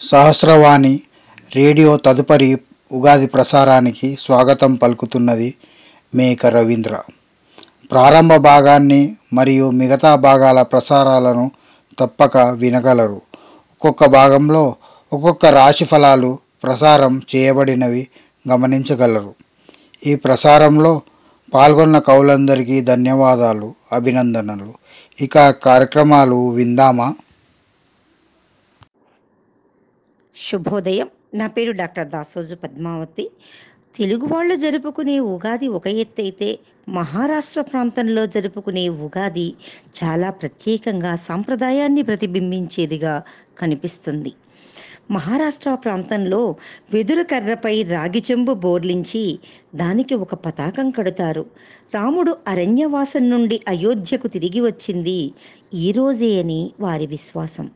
Sahasravani radio తదుపరి ఉగాది ప్రసారానికి స్వాగతం పలుకుతున్నది మేక రవీంద్ర. ప్రారంభ భాగాన్ని మరియు మిగతా భాగాల ప్రసారాలను తప్పక వినగలరు. ఒక్కొక్క భాగంలో ఒక్కొక్క రాశి ఫలాలు ప్రసారం చేయబడినవి గమనించగలరు. ఈ ప్రసారంలో పాల్గొన్న కవులందరికీ ధన్యవాదాలు అభినందనలు. ఇక కార్యక్రమాలు విందామా? శుభోదయం. నా పేరు డాక్టర్ దాసోజు పద్మావతి. తెలుగు వాళ్ళు జరుపుకునే ఉగాది ఒక ఎత్తు అయితే మహారాష్ట్ర ప్రాంతంలో జరుపుకునే ఉగాది చాలా ప్రత్యేకంగా సాంప్రదాయాన్ని ప్రతిబింబించేదిగా కనిపిస్తుంది. మహారాష్ట్ర ప్రాంతంలో వెదురు కర్రపై రాగి చెంబు బోర్లించి దానికి ఒక పతాకం కడతారు. రాముడు అరణ్యవాసం నుండి అయోధ్యకు తిరిగి వచ్చింది ఈ రోజే అని వారి విశ్వాసం.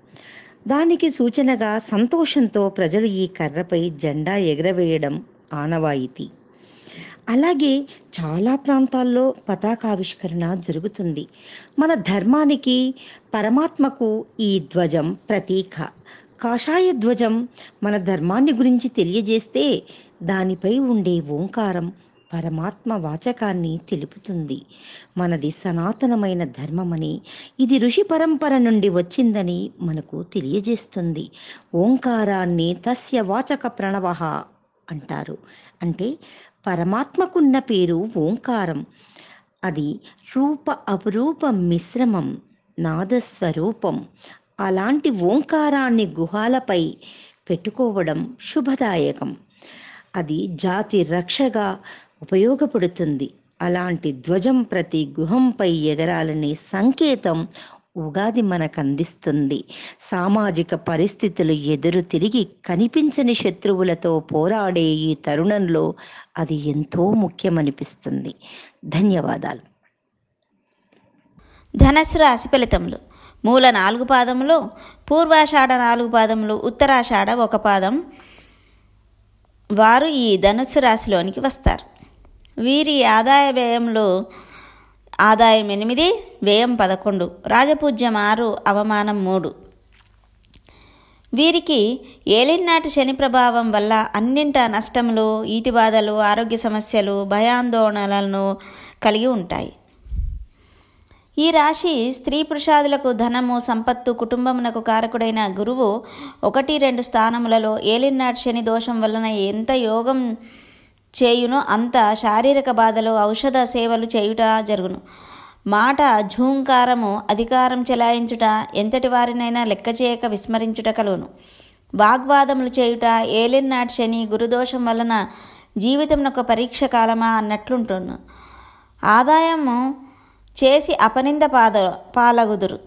దానికి సూచనగా సంతోషంతో ప్రజలు ఈ కర్రపై జెండా ఎగరవేయడం ఆనవాయితీ. అలాగే చాలా ప్రాంతాల్లో పతాకావిష్కరణ జరుగుతుంది. మన ధర్మానికి పరమాత్మకు ఈ ధ్వజం ప్రతీక. కాషాయ ధ్వజం మన ధర్మాన్ని గురించి తెలియజేస్తే దానిపై ఉండే ఓంకారం పరమాత్మ వాచకాన్ని తెలుపుతుంది. మనది సనాతనమైన ధర్మమని ఇది ఋషి పరంపర నుండి వచ్చిందని మనకు తెలియజేస్తుంది. ఓంకారాన్ని తస్య వాచక ప్రణవ అంటారు. అంటే పరమాత్మకున్న పేరు ఓంకారం. అది రూప అపురూప మిశ్రమం నాదస్వరూపం. అలాంటి ఓంకారాన్ని గుహాలపై పెట్టుకోవడం శుభదాయకం. అది జాతి రక్షగా ఉపయోగపడుతుంది. అలాంటి ధ్వజం ప్రతి గుహంపై ఎగరాలనే సంకేతం ఉగాది మనకు అందిస్తుంది సామాజిక పరిస్థితులు ఎదురు తిరిగి కనిపించని శత్రువులతో పోరాడే ఈ తరుణంలో అది ఎంతో ముఖ్యమనిపిస్తుంది. ధన్యవాదాలు. ధనస్సు రాశి ఫలితములు. మూల నాలుగు పాదములు పూర్వాషాఢ నాలుగు పాదములు ఉత్తరాషాఢ ఒక పాదం. వారు ఈ ధనుస్సు రాశిలోనికి వస్తారు. వీరి ఆదాయ వ్యయంలో ఆదాయం ఎనిమిది వ్యయం పదకొండు. రాజపూజ్యం ఆరు అవమానం మూడు. వీరికి ఏలినాటి శని ప్రభావం వల్ల అన్నింట నష్టములు ఈతి బాధలు ఆరోగ్య సమస్యలు భయాందోళనలను కలిగి ఉంటాయి. ఈ రాశి స్త్రీ పురుషాదులకు ధనము సంపత్తు కుటుంబమునకు కారకుడైన గురువు ఒకటి రెండు స్థానములలో ఏలినాటి శని దోషం వలన ఎంత యోగం చేయును అంత శారీరక బాధలు ఔషధ సేవలు చేయుట జరుగును. మాట ఝూంకారము అధికారం చెలాయించుట ఎంతటి వారినైనా లెక్క చేయక విస్మరించుట కలుగును. వాగ్వాదములు చేయుట ఏలెన్నాటి శని గురుదోషం వలన జీవితం ఒక పరీక్ష కాలమా అన్నట్లుంటును. ఆదాయము చేసి అపనింద పాద పాలగుదురు.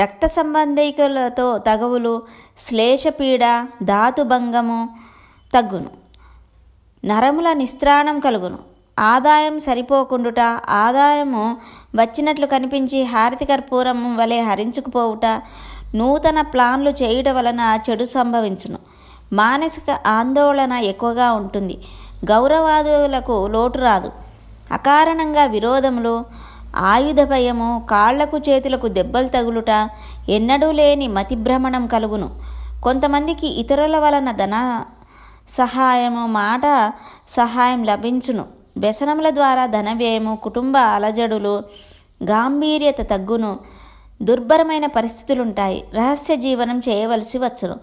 రక్త సంబంధికులతో తగవులు శ్లేషపీడ ధాతుభంగము తగ్గును. నరముల నిస్త్రాణం కలుగును. ఆదాయం సరిపోకుండుట ఆదాయము వచ్చినట్లు కనిపించి హారతి కర్పూరం వలె హరించుకుపోవుట నూతన ప్లాన్లు చేయుట వలన చెడు సంభవించును. మానసిక ఆందోళన ఎక్కువగా ఉంటుంది. గౌరవాదులకు లోటు రాదు. అకారణంగా విరోధములు ఆయుధ భయము కాళ్ళకు చేతులకు దెబ్బలు తగులుట ఎన్నడూ లేని మతిభ్రమణం కలుగును. కొంతమందికి ఇతరుల వలన ధన సహాయము మాట సహాయం లభించును. వ్యసనముల ద్వారా ధన వ్యయము కుటుంబ అలజడులు గాంభీర్యత తగ్గును. దుర్భరమైన పరిస్థితులుంటాయి. రహస్య జీవనం చేయవలసి వచ్చును.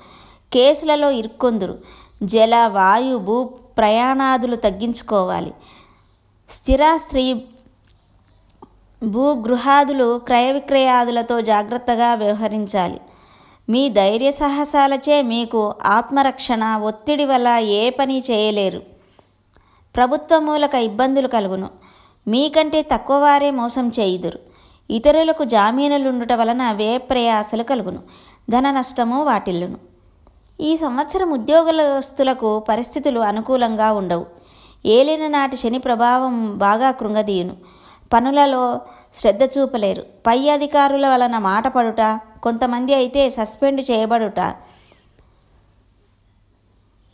కేసులలో ఇరుక్కొందురు. జల వాయు భూ ప్రయాణాదులు తగ్గించుకోవాలి. స్థిర స్త్రీ భూగృహాదులు క్రయ విక్రయాదులతో జాగ్రత్తగా వ్యవహరించాలి. మీ ధైర్య సాహసాలచే మీకు ఆత్మరక్షణ ఒత్తిడి వల్ల ఏ పని చేయలేరు. ప్రభుత్వ మూలక ఇబ్బందులు కలుగును. మీకంటే తక్కువ వారే మోసం చేయుదురు. ఇతరులకు జామీనులుండుట వలన వ్యయ ప్రయాసలు కలుగును. ధన నష్టము వాటిల్లును. ఈ సంవత్సరం ఉద్యోగస్తులకు పరిస్థితులు అనుకూలంగా ఉండవు. ఏలిన నాటి శని ప్రభావం బాగా కృంగదీయును. పనులలో శ్రద్ధ చూపలేరు. పై అధికారుల వలన మాట పడుట కొంతమంది అయితే సస్పెండ్ చేయబడుట.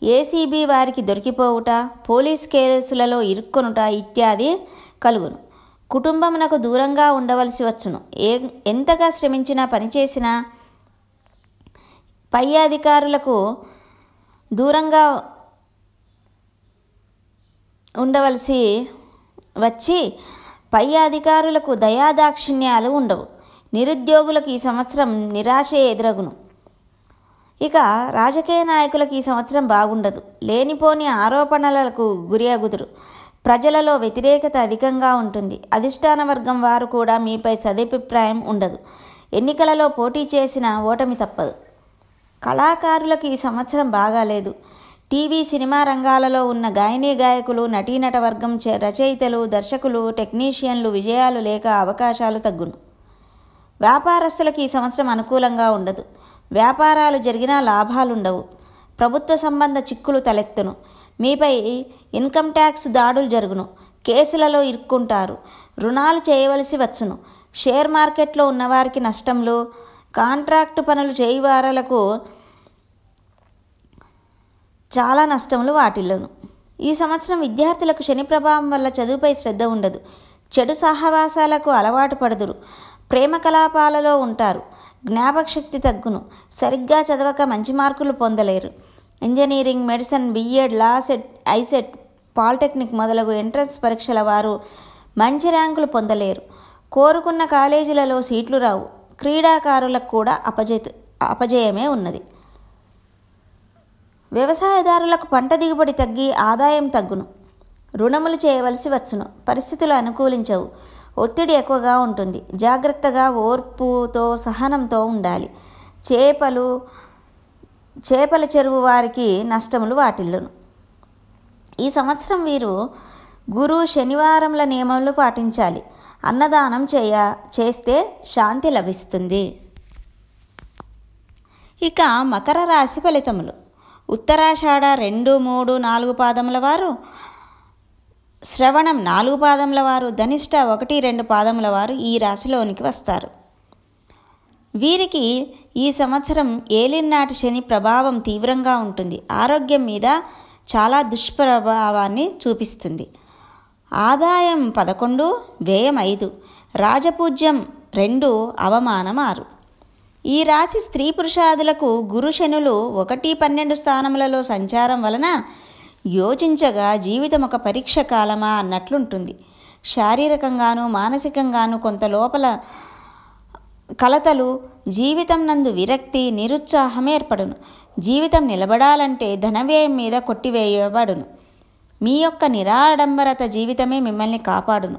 ఏసీబీ వారికి దొరికిపోవుట పోలీస్ కేసులలో ఇరుక్కొనుట ఇత్యాది కలుగును. కుటుంబమునకు దూరంగా ఉండవలసి వచ్చును. ఏ ఎంతగా శ్రమించినా పనిచేసినా పై అధికారులకు దూరంగా ఉండవలసి వచ్చి పై అధికారులకు దయాదాక్షిణ్యాలు ఉండవు. నిరుద్యోగులకు ఈ సంవత్సరం నిరాశే ఎదురగును. ఇక రాజకీయ నాయకులకు ఈ సంవత్సరం బాగుండదు. లేనిపోని ఆరోపణలకు గురి అగుదురు ప్రజలలో వ్యతిరేకత అధికంగా ఉంటుంది. అధిష్టాన వర్గం వారు కూడా మీపై సదభిప్రాయం ఉండదు. ఎన్నికలలో పోటీ చేసిన ఓటమి తప్పదు. కళాకారులకు ఈ సంవత్సరం బాగాలేదు. టీవీ సినిమా రంగాలలో ఉన్న గాయనీ గాయకులు నటీనట వర్గం రచయితలు దర్శకులు టెక్నీషియన్లు విజయాలు లేక అవకాశాలు తగ్గును. వ్యాపారస్తులకు ఈ సంవత్సరం అనుకూలంగా ఉండదు. వ్యాపారాలు జరిగినా లాభాలుండవు. ప్రభుత్వ సంబంధ చిక్కులు తలెత్తును. మీపై ఇన్కమ్ ట్యాక్స్ దాడులు జరుగును. కేసులలో ఇరుక్కుంటారు. రుణాలు చేయవలసి వచ్చును. షేర్ మార్కెట్లో ఉన్నవారికి నష్టంలో కాంట్రాక్టు పనులు చేయువారలకు చాలా నష్టములు వాటిల్లును. ఈ సంవత్సరం విద్యార్థులకు శని ప్రభావం వల్ల చదువుపై శ్రద్ధ ఉండదు. చెడు సహవాసాలకు అలవాటు పడదురు. ప్రేమ కలాపాలలో ఉంటారు. జ్ఞాపకశక్తి తగ్గును. సరిగ్గా చదవక మంచి మార్కులు పొందలేరు. Engineering medicine B Ed LAWCET ICET polytechnic entrance entrance పరీక్షల వారు మంచి ర్యాంకులు పొందలేరు. కోరుకున్న కాలేజీలలో సీట్లు రావు. క్రీడాకారులకు కూడా అపజయ అపజయమే ఉన్నది. వ్యవసాయదారులకు పంట దిగుబడి తగ్గి ఆదాయం తగ్గును. రుణములు చేయవలసి వచ్చును. పరిస్థితులు అనుకూలించవు. ఒత్తిడి ఎక్కువగా ఉంటుంది. జాగ్రత్తగా ఓర్పుతో సహనంతో ఉండాలి. చేపలు చేపల చెరువు వారికి నష్టములు వాటిల్లును. ఈ సంవత్సరం వీరు గురు శనివారంల నియమాలు పాటించాలి. అన్నదానం చేయ చేస్తే శాంతి లభిస్తుంది. ఇక మకర రాశి ఫలితములు. ఉత్తరాషాఢ రెండు మూడు నాలుగు పాదముల వారు శ్రవణం నాలుగు పాదముల వారు ధనిష్ట ఒకటి రెండు పాదముల వారు ఈ రాశిలోనికి వస్తారు. వీరికి ఈ సంవత్సరం ఏలినాటి శని ప్రభావం తీవ్రంగా ఉంటుంది. ఆరోగ్యం మీద చాలా దుష్ప్రభావాన్ని చూపిస్తుంది. ఆదాయం పదకొండు వ్యయం ఐదు రాజపూజ్యం రెండు అవమానం ఆరు. ఈ రాశి స్త్రీ పురుషాదులకు గురు శనులు ఒకటి పన్నెండు స్థానములలో సంచారం వలన యోచించగా జీవితం ఒక పరీక్ష కాలమా అన్నట్లుంటుంది. శారీరకంగాను మానసికంగాను కొంత లోపల కలతలు జీవితం నందు విరక్తి నిరుత్సాహం ఏర్పడును. జీవితం నిలబడాలంటే ధనవ్యయం మీద కొట్టివేయబడును. మీ యొక్క నిరాడంబరత జీవితమే మిమ్మల్ని కాపాడును.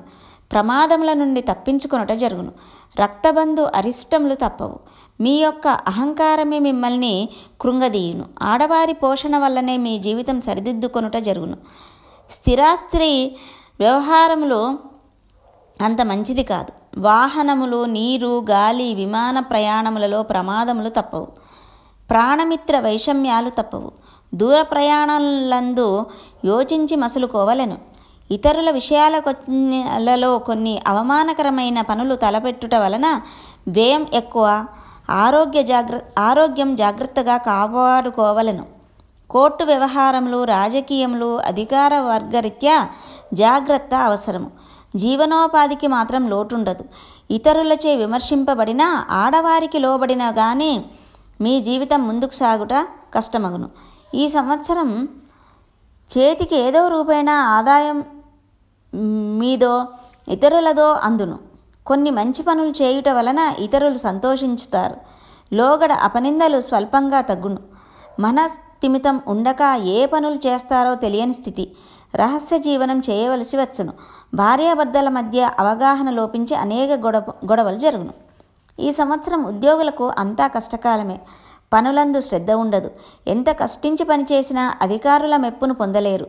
ప్రమాదముల నుండి తప్పించుకొనుట జరుగును. రక్తబంధు అరిష్టములు తప్పవు. మీ యొక్క అహంకారమే మిమ్మల్ని కృంగదీయును. ఆడవారి పోషణ వల్లనే మీ జీవితం సరిదిద్దుకొనుట జరుగును. స్థిరాస్త్రి వ్యవహారములు అంత మంచిది కాదు. వాహనములు నీరు గాలి విమాన ప్రయాణములలో ప్రమాదములు తప్పవు. ప్రాణమిత్ర వైషమ్యాలు తప్పవు. దూర ప్రయాణాలందు యోచించి మసులుకోవలెను. ఇతరుల విషయాల కొన్నిలలో కొన్ని అవమానకరమైన పనులు తలపెట్టుట వలన వ్యయం ఎక్కువ. ఆరోగ్య జాగ్ర ఆరోగ్యం జాగ్రత్తగా కాపాడుకోవలెను. కోర్టు వ్యవహారములు రాజకీయములు అధికార వర్గరీత్యా జాగ్రత్త అవసరము. జీవనోపాధికి మాత్రం లోటుండదు. ఇతరులచే విమర్శింపబడిన ఆడవారికి లోబడిన కానీ మీ జీవితం ముందుకు సాగుట కష్టమగును. ఈ సంవత్సరం చేతికి ఏదో రూపేణా ఆదాయం మీదో ఇతరులదో అందును. కొన్ని మంచి పనులు చేయుట వలన ఇతరులు సంతోషించుతారు. లోగడ అపనిందలు స్వల్పంగా తగ్గును. మనస్థిమితం ఉండక ఏ పనులు చేస్తారో తెలియని స్థితి. రహస్య జీవనం చేయవలసి వచ్చును. భార్యాభర్తల మధ్య అవగాహన లోపించి అనేక గొడవ గొడవలు జరుగును. ఈ సంవత్సరం ఉద్యోగులకు అంతా కష్టకాలమే. పనులందు శ్రద్ధ ఉండదు. ఎంత కష్టించి పనిచేసినా అధికారుల మెప్పును పొందలేరు.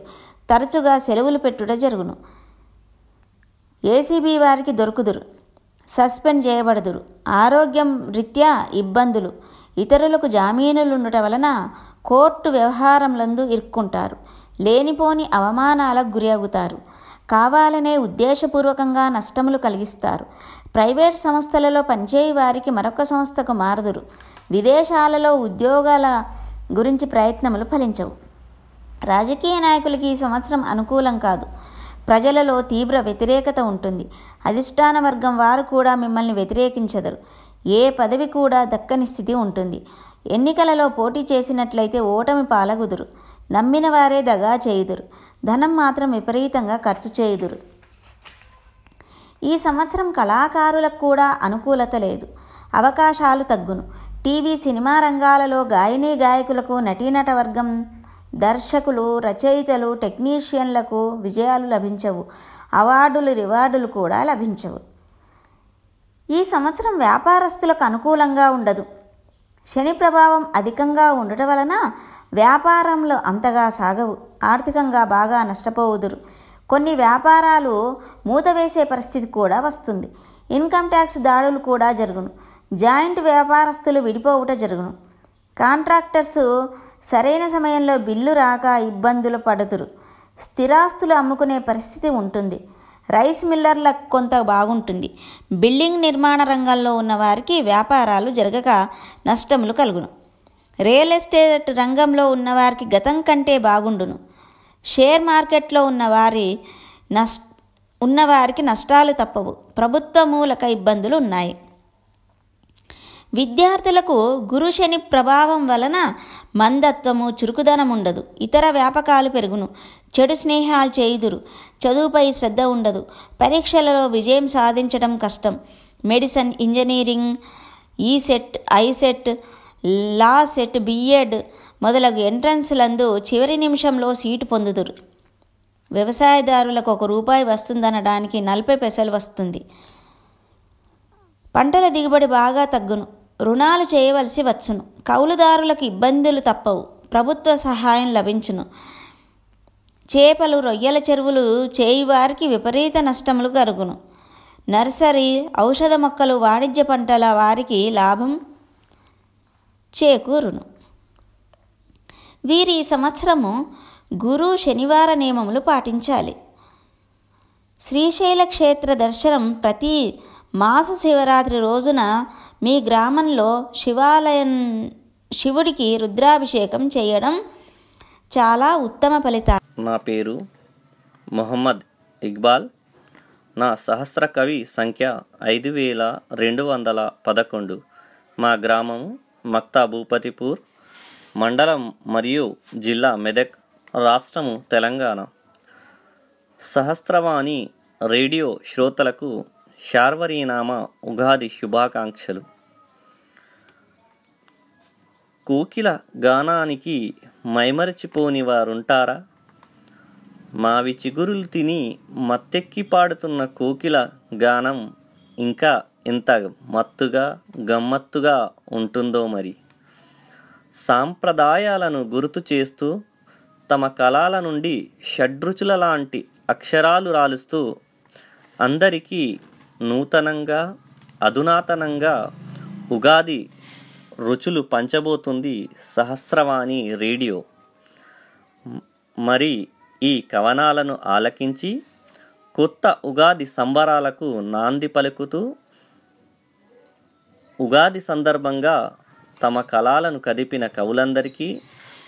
తరచుగా సెలవులు పెట్టుట జరుగును. ఏసీబీ వారికి దొరుకుదురు. సస్పెండ్ చేయబడదురు. ఆరోగ్యం రీత్యా ఇబ్బందులు. ఇతరులకు జామీనులు ఉండటం వలన కోర్టు వ్యవహారంలందు ఇరుక్కుంటారు. లేనిపోని అవమానాలకు గురి అవుతారు కావాలనే ఉద్దేశపూర్వకంగా నష్టములు కలిగిస్తారు. ప్రైవేట్ సంస్థలలో పనిచేయ వారికి మరొక సంస్థకు మారుదురు. విదేశాలలో ఉద్యోగాల గురించి ప్రయత్నములు ఫలించవు. రాజకీయ నాయకులకి ఈ సంవత్సరం అనుకూలం కాదు. ప్రజలలో తీవ్ర వ్యతిరేకత ఉంటుంది. అధిష్టాన వర్గం వారు కూడా మిమ్మల్ని వ్యతిరేకించదరు. ఏ పదవి కూడా దక్కని స్థితి ఉంటుంది. ఎన్నికలలో పోటీ చేసినట్లయితే ఓటమి పాలగుదురు. నమ్మిన వారే దగా చేయుదురు. ధనం మాత్రం విపరీతంగా ఖర్చు చేయుదురు. ఈ సంవత్సరం కళాకారులకు కూడా అనుకూలత లేదు. అవకాశాలు తగ్గును. టీవీ సినిమా రంగాలలో గాయనీ గాయకులకు నటీనట వర్గం దర్శకులు రచయితలు టెక్నీషియన్లకు విజయాలు లభించవు. అవార్డులు రివార్డులు కూడా లభించవు. ఈ సంవత్సరం వ్యాపారస్తులకు అనుకూలంగా ఉండదు. శని ప్రభావం అధికంగా ఉండటం వలన వ్యాపారంలో అంతగా సాగవు. ఆర్థికంగా బాగా నష్టపోవుదురు. కొన్ని వ్యాపారాలు మూతవేసే పరిస్థితి కూడా వస్తుంది. ఇన్కమ్ ట్యాక్స్ దాడులు కూడా జరుగును. జాయింట్ వ్యాపారస్తులు విడిపోవుట జరుగును. కాంట్రాక్టర్స్ సరైన సమయంలో బిల్లు రాక ఇబ్బందులు పడుతురు స్థిరాస్తులు అమ్ముకునే పరిస్థితి ఉంటుంది. రైస్ మిల్లర్లకు కొంత బాగుంటుంది. బిల్డింగ్ నిర్మాణ రంగంలో ఉన్న వారికి వ్యాపారాలు జరగక నష్టములు కలుగును. రియల్ ఎస్టేట్ రంగంలో ఉన్నవారికి గతం కంటే బాగుండును. షేర్ మార్కెట్లో ఉన్నవారి నష్ ఉన్నవారికి నష్టాలు తప్పవు. ప్రభుత్వ మూలక ఇబ్బందులు ఉన్నాయి. విద్యార్థులకు గురు శని ప్రభావం వలన మందత్వము చురుకుదనం ఉండదు ఇతర వ్యాపకాలు పెరుగును. చెడు స్నేహాలు చేయుదురు. చదువుపై శ్రద్ధ ఉండదు. పరీక్షలలో విజయం సాధించడం కష్టం. Medicine engineering ECET I LAWCET B Ed మొదలగు ఎంట్రన్స్లందు చివరి నిమిషంలో సీటు పొందుదురు. వ్యవసాయదారులకు ఒక రూపాయి వస్తుందనడానికి నలభై పెసలు వస్తుంది. పంటల దిగుబడి బాగా తగ్గును. రుణాలు చేయవలసి వచ్చును. కౌలుదారులకు ఇబ్బందులు తప్పవు. ప్రభుత్వ సహాయం లభించును. చేపలు రొయ్యల చెరువులు చేయువారికి విపరీత నష్టములు కలుగును. నర్సరీ ఔషధ మొక్కలు వాణిజ్య పంటల వారికి లాభం చేకూరును. వీరి సంవత్సరము గురు శనివార నియమములు పాటించాలి. శ్రీశైల క్షేత్ర దర్శనం ప్రతి మాస శివరాత్రి రోజున మీ గ్రామంలో శివాలయం శివుడికి రుద్రాభిషేకం చేయడం చాలా ఉత్తమ ఫలితాలు. నా పేరు మొహమ్మద్ ఇక్బాల్. నా సహస్ర కవి సంఖ్య ఐదు వేల రెండు వందల పదకొండు. మా గ్రామం మక్తా భూపతిపూర్ మండలం మరియు జిల్లా మెదక్ రాష్ట్రము తెలంగాణ. సహస్రవాణి రేడియో శ్రోతలకు శార్వరీనామ ఉగాది శుభాకాంక్షలు. కోకిల గానానికి మైమరచిపోని వారుంటారా? మావి చిగురులు తిని మత్తెక్కి పాడుతున్న కోకిల గానం ఇంకా ఎంత మత్తుగా గమ్మత్తుగా ఉంటుందో మరి. సాంప్రదాయాలను గుర్తు చేస్తూ తమ కళల నుండి షడ్రుచుల లాంటి అక్షరాలు రాలుస్తూ అందరికీ నూతనంగా అధునాతనంగా ఉగాది రుచులు పంచబోతుంది సహస్రవాణి రేడియో. మరి ఈ కవనాలను ఆలకించి కొత్త ఉగాది సంబరాలకు నాంది పలుకుతూ ఉగాది సందర్భంగా తమ కళలను కదిపిన కవులందరికీ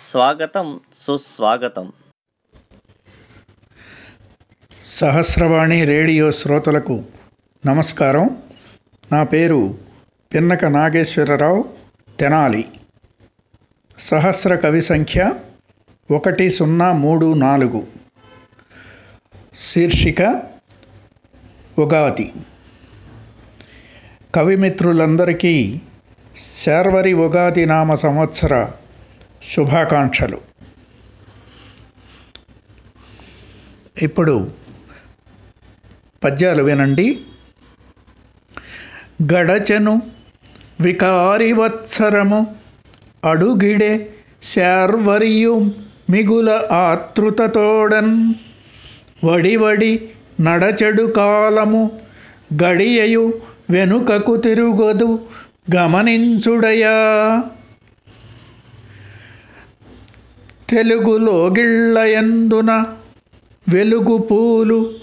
స్వాగతం సుస్వాగతం. సహస్రవాణి రేడియో శ్రోతలకు నమస్కారం. నా పేరు పిన్నక నాగేశ్వరరావు. తెనాలి. సహస్ర కవి సంఖ్య ఒకటి సున్నా మూడు నాలుగు. శీర్షిక ఉగాది. కవిమిత్రులందరికీ శార్వరి ఉగాది నామ సంవత్సర శుభాకాంక్షలు. ఇప్పుడు పద్యాలు వినండి. గడచెను వికారివత్సరము అడుగిడే శార్వరియు మిగుల ఆతృతతోడన్. వడివడి నడచెడు కాలము గడియయు వెనుకకు తిరుగదు గమనించుడయా. తెలుగులోగిళ్ళయందున వెలుగు పూలు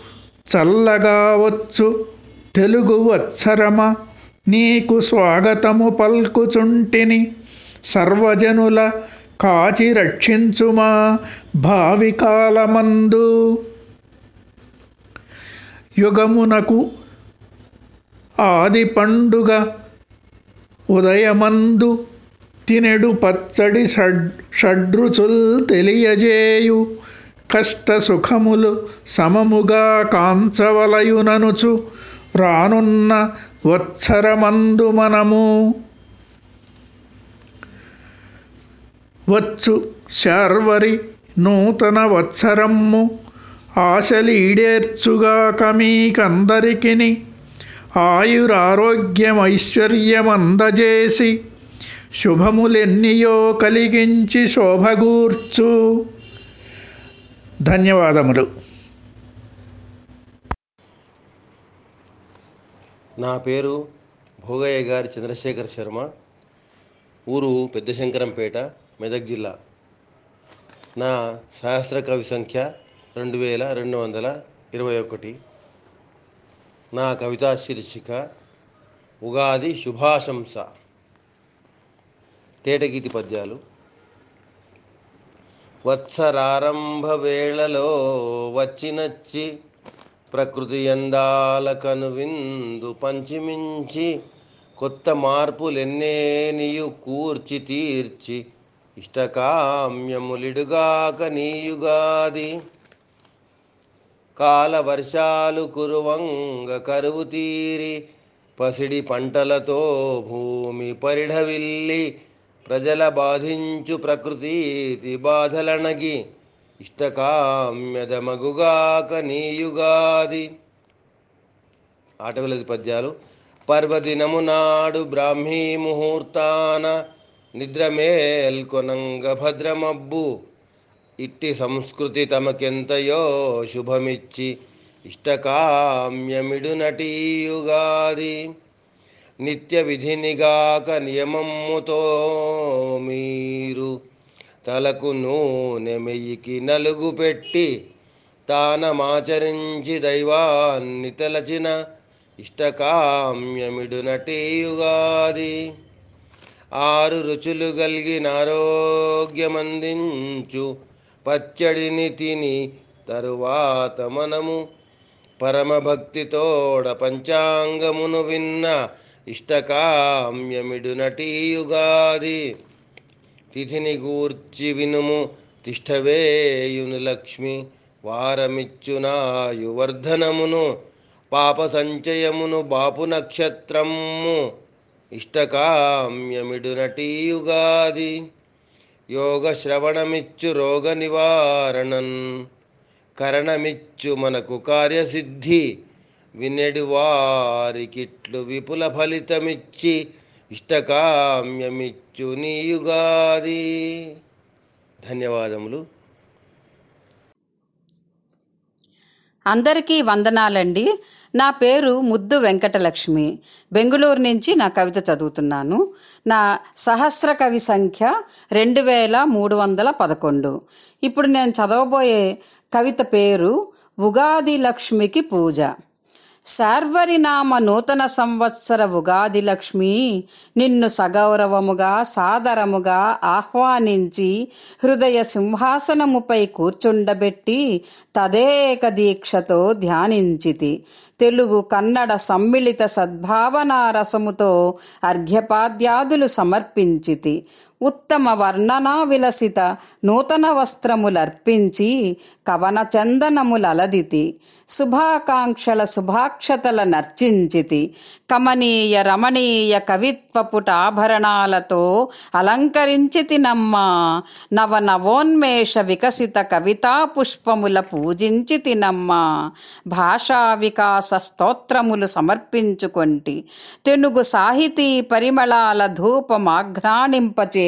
చల్లగా వచ్చు తెలుగు వత్సరమ నీకు స్వాగతము పల్కుచుంటిని. సర్వజనుల కాచి రక్షించుమా భావికాలమందు. యుగమునకు ఆది పండుగ ఉదయమందు తినెడు పచ్చడి షడ్ షడ్రుచుల్ తెలియజేయు. కష్ట సుఖములు సమముగా కాంచవలయుననుచు రానున్న వత్సరమందు మనము. వచ్చు శార్వరి నూతన వత్సరమ్ము ఆశలీడేర్చుగాక మీకందరికిని ఆయురారోగ్యమైశ్వర్యమందజేసి శుభములెన్నియో కలిగించి శోభగూర్చు. ధన్యవాదములు. నా పేరు భోగయ్య గారి చంద్రశేఖర్ శర్మ. ఊరు పెద్ద శంకరంపేట మెదక్ జిల్లా. నా శాస్త్ర కవి సంఖ్య రెండు వేల రెండు వందల ఇరవై ఒకటి. నా కవితా శీర్షిక ఉగాది శుభాశంస. తేటగీతి పద్యాలు. వత్సరారంభ వేళలో వచ్చినచ్చి ప్రకృతి ఎందాల కనువిందు పంచిమించి కొత్త మార్పులెన్నేనియు కూర్చి తీర్చి ఇష్టకామ్యములిడుగాక నీయుగాది. కాల వర్షాలు కురువంగ కరువు తీరి పసిడి పంటలతో భూమి పరిఢవిల్లి ప్రజల బాధించు ప్రకృతి బాధలనగి ఇష్టకామ్యదమగుగాక నీయుగాది. ఆటవిలది పద్యాలు. పర్వదినము నాడు బ్రాహ్మీ ముహూర్తాన నిద్రమేల్కొనంగ భద్రమబ్బు ఇట్టి సంస్కృతి తమకెంతయో శుభమిచ్చి ఇష్టకామ్యమిడు నటీయుగాది నిత్య విధినిగాక నియమమ్ముతో మీరు తలకు నూనె మెయ్యికి నలుగు పెట్టి తానమాచరించి దైవాన్ని తలచిన ఇష్టకామ్యమిడు నటీయుగాది ఆరు రుచులు కలిగిన ఆరోగ్యమందించు పచ్చడిని తిని తరువాత మనము పరమభక్తితోడ పంచాంగమును విన్న ఇష్టకామ్యమిడు నటీయుగాది తిథిని గూర్చి వినుము తిష్టవేయును లక్ష్మి వారమిచ్చునాయువర్ధనమును పాప సంచయమును బాపు నక్షత్రము. ఇష్టకామ్యమిడు నటీయుగాది యోగ శ్రవణమిచ్చు రోగ నివారణన్ కరణమిచ్చు మనకు కార్యసిద్ధి. వినెడు వారికిట్లు విపుల ఫలితమిచ్చి ఇష్టకామ్యమిచ్చు నీయుగాది ధన్యవాదములు. అందరికీ వందనాలండి. నా పేరు ముద్దు వెంకటలక్ష్మి. బెంగుళూరు నుంచి నా కవిత చదువుతున్నాను. నా సహస్ర కవి సంఖ్య రెండు వేల మూడు వందల పదకొండు. ఇప్పుడు నేను చదవబోయే కవిత పేరు ఉగాది లక్ష్మికి పూజ. శార్వరినామ నూతన సంవత్సర ఉగాది లక్ష్మి నిన్ను సగౌరవముగా సాదరముగా ఆహ్వానించి హృదయ సింహాసనముపై కూర్చుండబెట్టి తదేక దీక్షతో ధ్యానించితి. తెలుగు కన్నడ సమ్మిళిత సద్భావనారసముతో అర్ఘ్యపాద్యాదులు సమర్పించితి. ఉత్తమ వర్ణనా విలసిత నూతన వస్త్రములర్పించి కవన చందనములలదితి శుభాకాంక్షల శుభాక్షతల నర్చించితి కమనీయ రమణీయ కవిత్వపుటాభరణాలతో అలంకరించితి నమ్మా నవ నవోన్మేష వికసిత కవితా పుష్పముల పూజించితి నమ్మా భాషా వికాస స్తోత్రములు సమర్పించుకొంటి తెలుగు సాహితీ పరిమళాల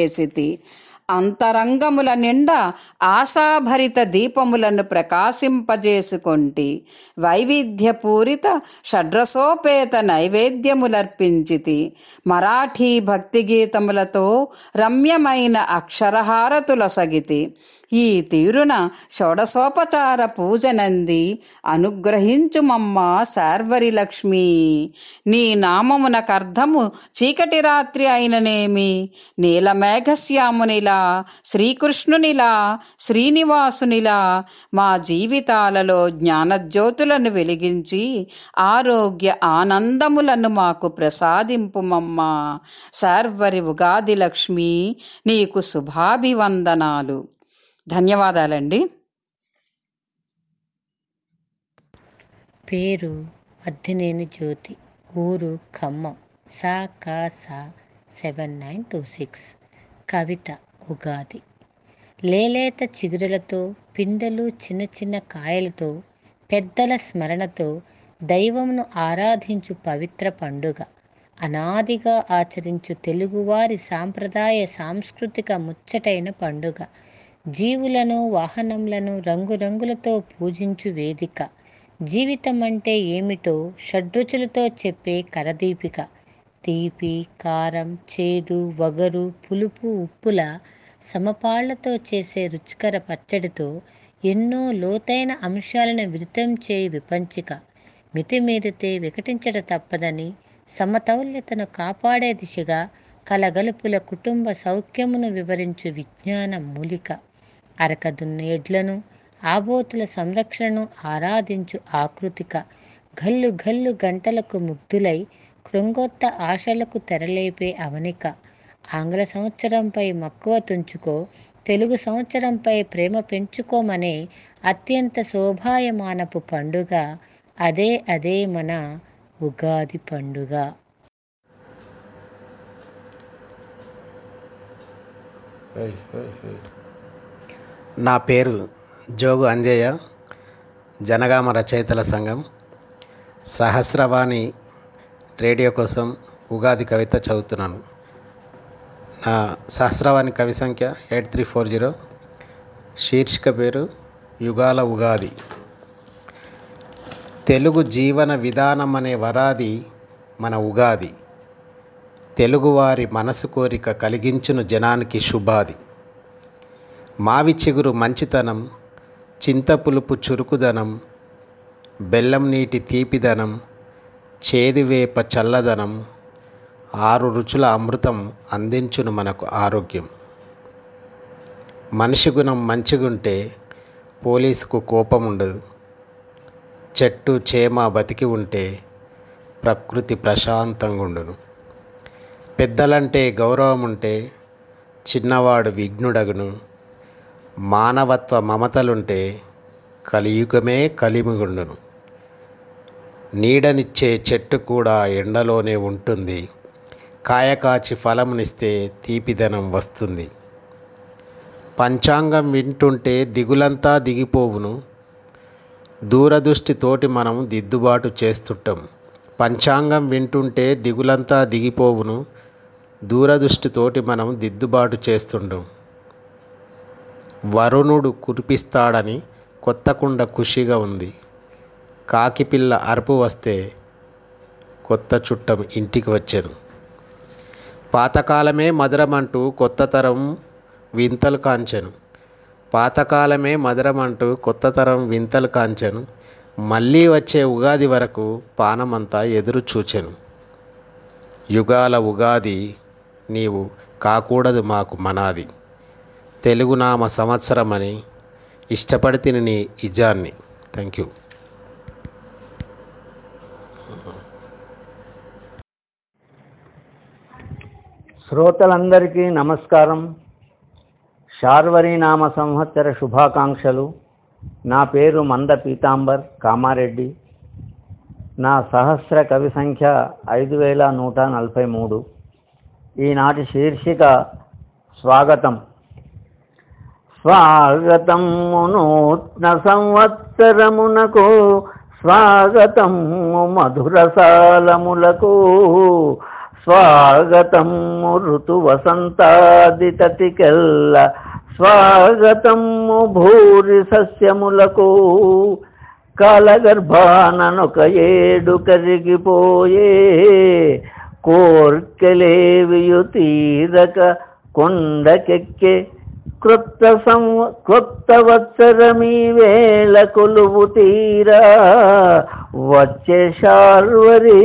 చేసితి. అంతరంగముల నిండా ఆశాభరిత దీపములను ప్రకాశింపజేసుకొంటి. వైవిధ్యపూరిత షడ్రసోపేత నైవేద్యములర్పించితి. మరాఠీ భక్తి గీతములతో రమ్యమైన అక్షరహారతుల సగితి ఈ తీరున షోడశోపచార పూజనంది. అనుగ్రహించుమమ్మా శార్వరి లక్ష్మి. నీ నామమునకర్ధము చీకటి రాత్రి అయిననేమి. నీలమేఘశ్యామునిలా శ్రీకృష్ణునిలా శ్రీనివాసునిలా మా జీవితాలలో జ్ఞానజ్యోతులను వెలిగించి ఆరోగ్య ఆనందములను మాకు ప్రసాదింపుమమ్మా. శార్వరి ఉగాది లక్ష్మి నీకు శుభాభివందనాలు. ధన్యవాదాలండి. పేరు అద్దినేని జ్యోతి ఊరు ఖమ్మం. సా కా సా seven nine two six. Kavitha Ugadi. లేలేత చిగురులతో పిండలు చిన్న చిన్న కాయలతో పెద్దల స్మరణతో దైవమును ఆరాధించు పవిత్ర పండుగ. అనాదిగా ఆచరించు తెలుగువారి సాంప్రదాయ సాంస్కృతిక ముచ్చటైన పండుగ. జీవులను వాహనములను రంగురంగులతో పూజించు వేదిక. జీవితం అంటే ఏమిటో షడ్రుచులతో చెప్పే కరదీపిక. తీపి కారం చేదు వగరు పులుపు ఉప్పుల సమపాళ్ళతో చేసే రుచికర పచ్చడితో ఎన్నో లోతైన అంశాలను విదితం చేయి విపంచిక. మితిమీరితే వికటించట తప్పదని సమతౌల్యతను కాపాడే దిశగా కలగలుపుల కుటుంబ సౌఖ్యమును వివరించు విజ్ఞాన మూలిక. అరకదున్న ఎడ్లను ఆబోతుల సంరక్షణను ఆరాధించు ఆకృతిక. గల్లు గల్లు గంటలకు ముగ్ధులై కృంగొత్త ఆశలకు తెరలేపే అవనిక. ఆంగ్ల సంవత్సరంపై మక్కువ తుంచుకో తెలుగు సంవత్సరంపై ప్రేమ పెంచుకోమనే అత్యంత శోభాయమానపు పండుగ అదే అదే మన ఉగాది పండుగ. నా పేరు జోగు అంజయ్య జనగామ రచయితల సంఘం. సహస్రవాణి రేడియో కోసం ఉగాది కవిత చదువుతున్నాను. నా సహస్రవాణి కవి సంఖ్య ఎయిట్ త్రీ ఫోర్ జీరో. శీర్షిక పేరు యుగాల ఉగాది. తెలుగు జీవన విధానం అనే వరాది మన ఉగాది. తెలుగువారి మనసు కోరిక కలిగించును జనానికి శుభాది. మావి చిగురు మంచితనం చింతపులుపు చురుకుదనం బెల్లం నీటి తీపిదనం చేదువేప చల్లదనం ఆరు రుచుల అమృతం అందించును మనకు ఆరోగ్యం. మనిషి గుణం మంచిగుంటే పోలీసుకు కోపం ఉండదు చెట్టు చేమ బతికి ఉంటే ప్రకృతి ప్రశాంతంగా ఉండును పెద్దలంటే గౌరవం ఉంటే చిన్నవాడు విఘ్నుడగును. మానవత్వ మమతలుంటే కలియుగమే కలిమిగుండును. నీడనిచ్చే చెట్టు కూడా ఎండలోనే ఉంటుంది. కాయకాచి ఫలమునిస్తే తీపిదనం వస్తుంది. పంచాంగం వింటుంటే దిగులంతా దిగిపోవును. దూరదృష్టితోటి మనం దిద్దుబాటు చేస్తుంటాం. పంచాంగం వింటుంటే దిగులంతా దిగిపోవును. దూరదృష్టితోటి మనం దిద్దుబాటు చేస్తుంటాం. వరుణుడు కురిపిస్తాడని కొత్త కుండ ఖుషిగా ఉంది. కాకిపిల్ల అరుపు వస్తే కొత్త చుట్టం ఇంటికి వచ్చాను. పాతకాలమే మధురమంటూ కొత్త తరం వింతలు కాంచెను. పాతకాలమే మధురమంటూ కొత్త తరం వింతలు కాంచెను. మళ్ళీ వచ్చే ఉగాది వరకు పానమంతా ఎదురు చూచెను. యుగాల ఉగాది నీవు కాకూడదు మాకు మనాది. తెలుగునామ సంవత్సరమని ఇష్టపడి తిని నీ ఇజాన్ని. థ్యాంక్ యూ శ్రోతలందరికీ నమస్కారం. శార్వరీనామ సంవత్సర శుభాకాంక్షలు. నా పేరు మంద పీతాంబర్ కామారెడ్డి. నా సహస్ర కవి సంఖ్య ఐదు వేల నూట నలభై మూడు. ఈనాటి శీర్షిక స్వాగతం. స్వాగతం నూత్న సంవత్సరమునకు స్వాగతం మధురసాలములకు స్వాగతం ఋతు వసంతాదితటికెల్ల స్వాగతం భూరి సస్యములకు కాలగర్భాననొక ఏడు కరిగిపోయే కోర్కెలేవియు తీరక కొండకెక్కే క్రొత్త సం క్రొత్త వత్సరమీ వేళ కొలువు తీరా. వచ్చే శార్వరి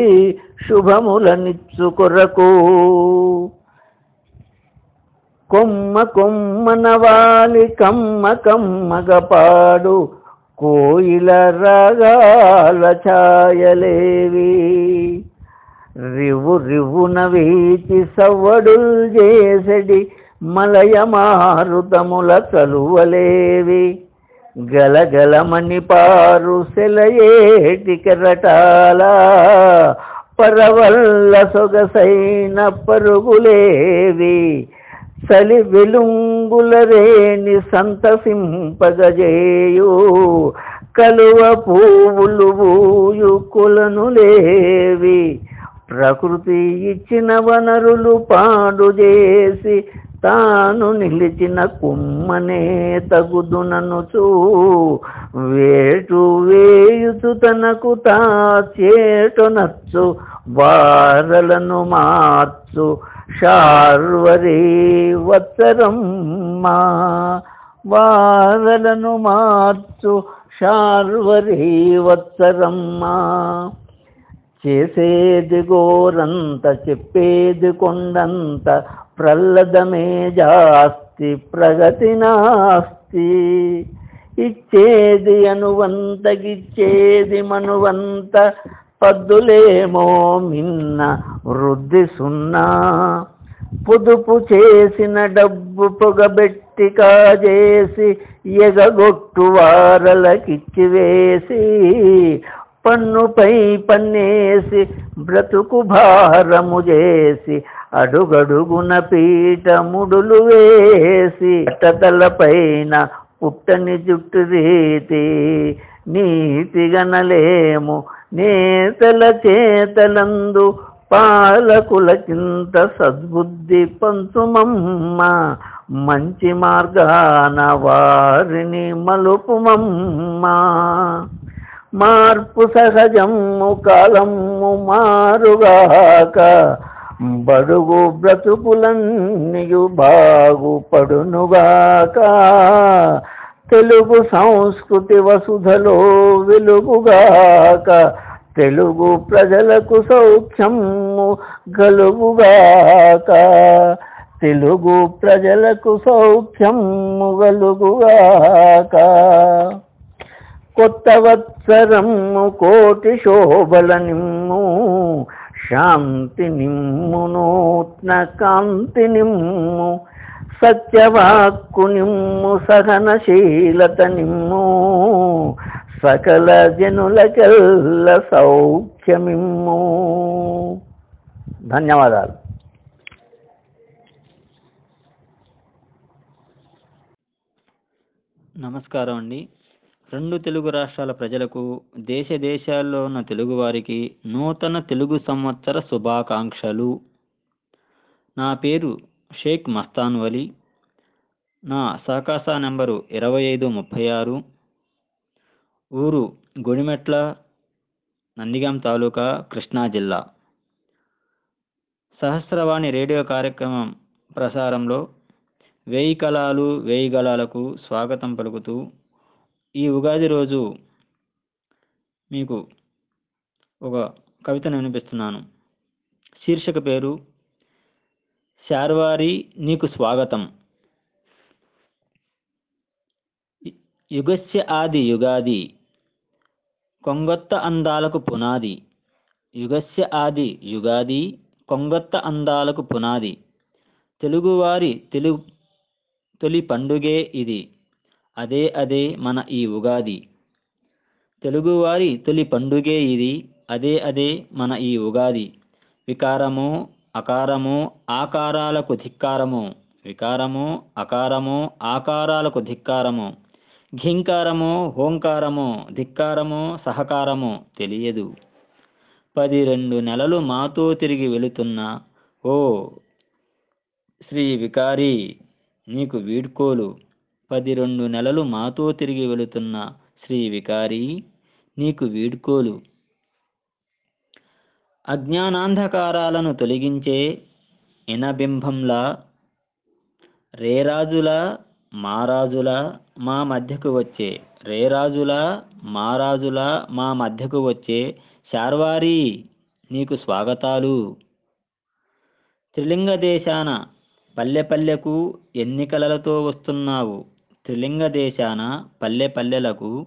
శుభములనిచ్చు కొరకు. కొమ్మ కొమ్మన వాలి కమ్మ కమ్మగ పాడు కోయిల రాగాల ఛాయలేవి. రివ్వు రివ్వున వీచి సవ్వడుల్ చేసడి మలయ మారుతముల చలువలేవి. గలగలమని పారు సెలయేటి కెరటాల పరవల్ల సొగసైన పరుగులేవి. చలి వెలుంగుల రేణి సంతసింపగజేయు కలువ పువ్వులు కులను లేవి. ప్రకృతి ఇచ్చిన వనరులు పాడు చేసి తాను నిలిచిన కుమ్మనే తగుదుననుచు వేటు వేయుచు తనకు తా చేటునచ్చు వారలను మార్చు శార్వరి వత్సరమ్మా. వారలను మార్చు శార్వరి వత్సరమ్మా. చేసేది గోరంత చెప్పేది కొండంత ప్రల్లదమే జాస్తి ప్రగతి నాస్తి. ఇచ్చేది అనువంతగిచ్చేది మనువంత పద్దులేమో మిన్న వృద్ధి సున్నా. పొదుపు చేసిన డబ్బు పొగబెట్టి కాజేసి ఎగగొట్టు వారలకిచ్చి వేసి పన్నుపై పన్నేసి బ్రతుకు భారము చేసి అడుగడుగున పీఠముడులు వేసి పట్టతలపైన పుట్టని జుట్టు రీతి నీతిగనలేము. నేతల చేతలందు పాలకులకింత సద్బుద్ధి పంచుమమ్మ. మంచి మార్గాన వారిని మలుపుమమ్మ. మార్పు సహజము కాలము మారుగాక బడుగు బ్రతుకులన్నీయు బాగుపడునుగాక. తెలుగు సంస్కృతి వసుధలో వెలుగుగాక. తెలుగు ప్రజలకు సౌఖ్యము గలుగుగాక. తెలుగు ప్రజలకు సౌఖ్యము గలుగుగాక. కొత్త వత్సరము కోటి శోభల నిమ్ము. శాంతి నిమ్ము నూత్న కాంతి నిమ్ము సత్యవాక్కు నిమ్ము సహనశీలత నిమ్ము సకల జనులకెల్ల సౌఖ్యమిమ్ము. ధన్యవాదాలు. నమస్కారం అండి. రెండు తెలుగు రాష్ట్రాల ప్రజలకు దేశ దేశాల్లో ఉన్న తెలుగువారికి నూతన తెలుగు సంవత్సర శుభాకాంక్షలు. నా పేరు షేక్ మస్తాన్ వలి నా సహకాసా నెంబరు ఇరవై ఐదు ముప్పై ఆరు. ఊరు గుడిమెట్ల నందిగాం తాలూకా కృష్ణా జిల్లా. సహస్రవాణి రేడియో కార్యక్రమం ప్రసారంలో వేయి కళాలు వేయి గళాలకు స్వాగతం పలుకుతూ ఈ ఉగాది రోజు మీకు ఒక కవితను వినిపిస్తున్నాను. శీర్షిక పేరు శార్వారి నీకు స్వాగతం. యుగస్య ఆది యుగాది కొంగొత్త అందాలకు పునాది. యుగస్య ఆది యుగాది కొంగొత్త అందాలకు పునాది. తెలుగువారి తెలుగు తొలి పండుగే ఇది. అదే అదే మన ఈ ఉగాది. తెలుగువారి తొలి పండుగే ఇది అదే అదే మన ఈ ఉగాది. వికారము అకారము ఆకారాలకు ధిక్కారము. వికారము అకారము ఆకారాలకు ధిక్కారము. ఘింకారము హోంకారము ధిక్కారము సహకారము తెలియదు. పది రెండు నెలలు మాతో తిరిగి వెళుతున్న ఓ శ్రీ వికారి నీకు వీడ్కోలు. పది రెండు నెలలు మాతో తిరిగి వెళుతున్న శ్రీ వికారి నీకు వీడ్కోలు. అజ్ఞానాంధకారాలను తొలగించే ఇనబింబంలా రేరాజులా మారాజులా మా మధ్యకు వచ్చే రేరాజులా మారాజులా మా మధ్యకు వచ్చే శార్వారి నీకు స్వాగతాలు. త్రిలింగ దేశాన పల్లె పల్లెకు ఎన్నికలతో వస్తున్నావు. త్రిలింగ దేశాన పల్లె పల్లెలకు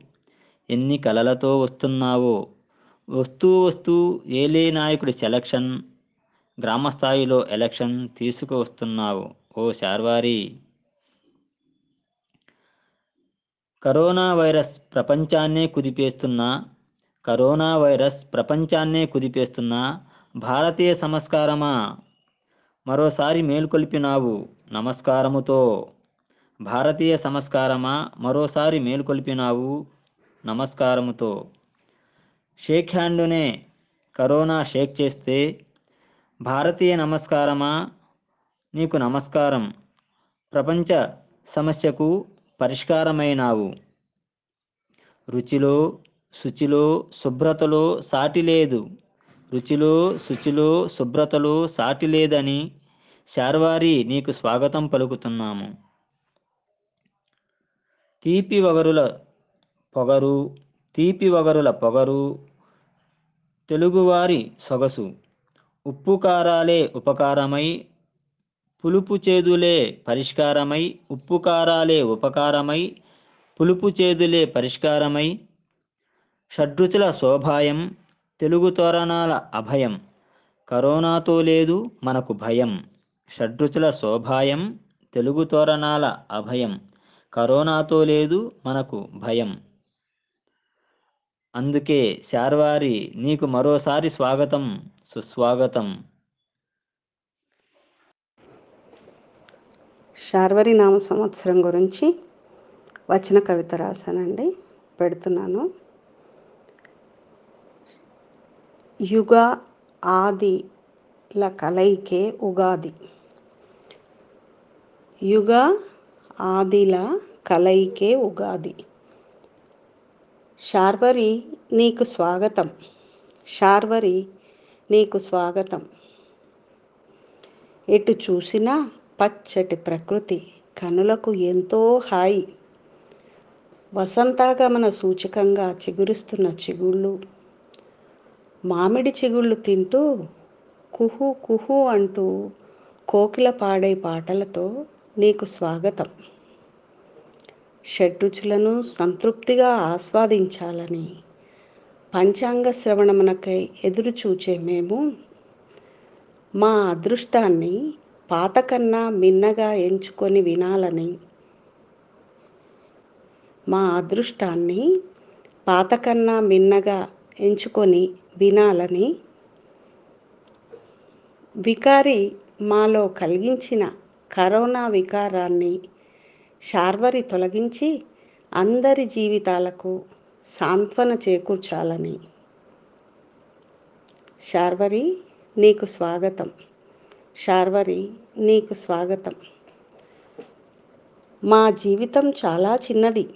ఎన్ని కలలతో వస్తున్నావో? వస్తూ వస్తూ ఏలే నాయకుడి సెలక్షన్ గ్రామస్థాయిలో ఎలక్షన్ తీసుకువస్తున్నావు ఓ శార్వారి. కరోనా వైరస్ ప్రపంచాన్నే కుదిపేస్తున్న కరోనా వైరస్ ప్రపంచాన్నే కుదిపేస్తున్న భారతీయ సంస్కారమా? మరోసారి మేల్కొల్పినావు నమస్కారముతో. భారతీయ సంస్కారమా? మరోసారి మేలుకొల్పినావు నమస్కారముతో. షేక్ హ్యాండునే కరోనా షేక్ చేస్తే భారతీయ నమస్కారమా? నీకు నమస్కారం. ప్రపంచ సమస్యకు పరిష్కారమైనావు. రుచిలో శుచిలో శుభ్రతలో సాటి లేదు. రుచిలో శుచిలో శుభ్రతలో సాటి లేదని శార్వారి నీకు స్వాగతం పలుకుతున్నాము. తీపి వగరుల పొగరు తీపి వగరుల పొగరు తెలుగువారి సొగసు. ఉప్పు కారాలే ఉపకారమై పులుపు చేదులే పరిష్కారమై ఉప్పు కారాలే ఉపకారమై పులుపు చేదులే పరిష్కారమై. షడ్రుచుల శోభాయం తెలుగు తోరణాల అభయం. కరోనాతో లేదు మనకు భయం. షడ్రుచుల శోభాయం తెలుగు తోరణాల అభయం. కరోనాతో లేదు మనకు భయం. అందుకే శార్వారి నీకు మరోసారి స్వాగతం సుస్వాగతం. శార్వరి నామ సంవత్సరం గురించి వచ్చిన కవిత రాశానండి పెడుతున్నాను. యుగ ఆదిల కలయికే ఉగాది. యుగ ఆదిల కలయికే ఉగాది. శార్వరి నీకు స్వాగతం. శార్వరి నీకు స్వాగతం. ఎటు చూసినా పచ్చటి ప్రకృతి కనులకు ఎంతో హాయి. వసంతాగమన సూచకంగా చిగురిస్తున్న చిగుళ్ళు. మామిడి చిగుళ్ళు తింటూ కుహు కుహు అంటూ కోకిల పాడే పాటలతో నీకు స్వాగతం. షడ్రుచులను సంతృప్తిగా ఆస్వాదించాలని పంచాంగ శ్రవణమునకై ఎదురుచూచే మేము మా అదృష్టాన్ని పాతకన్నా మిన్నగా ఎంచుకొని వినాలని మా అదృష్టాన్ని పాతకన్నా మిన్నగా ఎంచుకొని వినాలని వికారి మాలో కలిగించిన కరోనా వికారాన్ని శార్వరి తొలగించి అందరి జీవితాలకు సాంత్వన చేకూర్చాలని. శార్వరి నీకు స్వాగతం. శార్వరి నీకు స్వాగతం. మా జీవితం చాలా చిన్నది.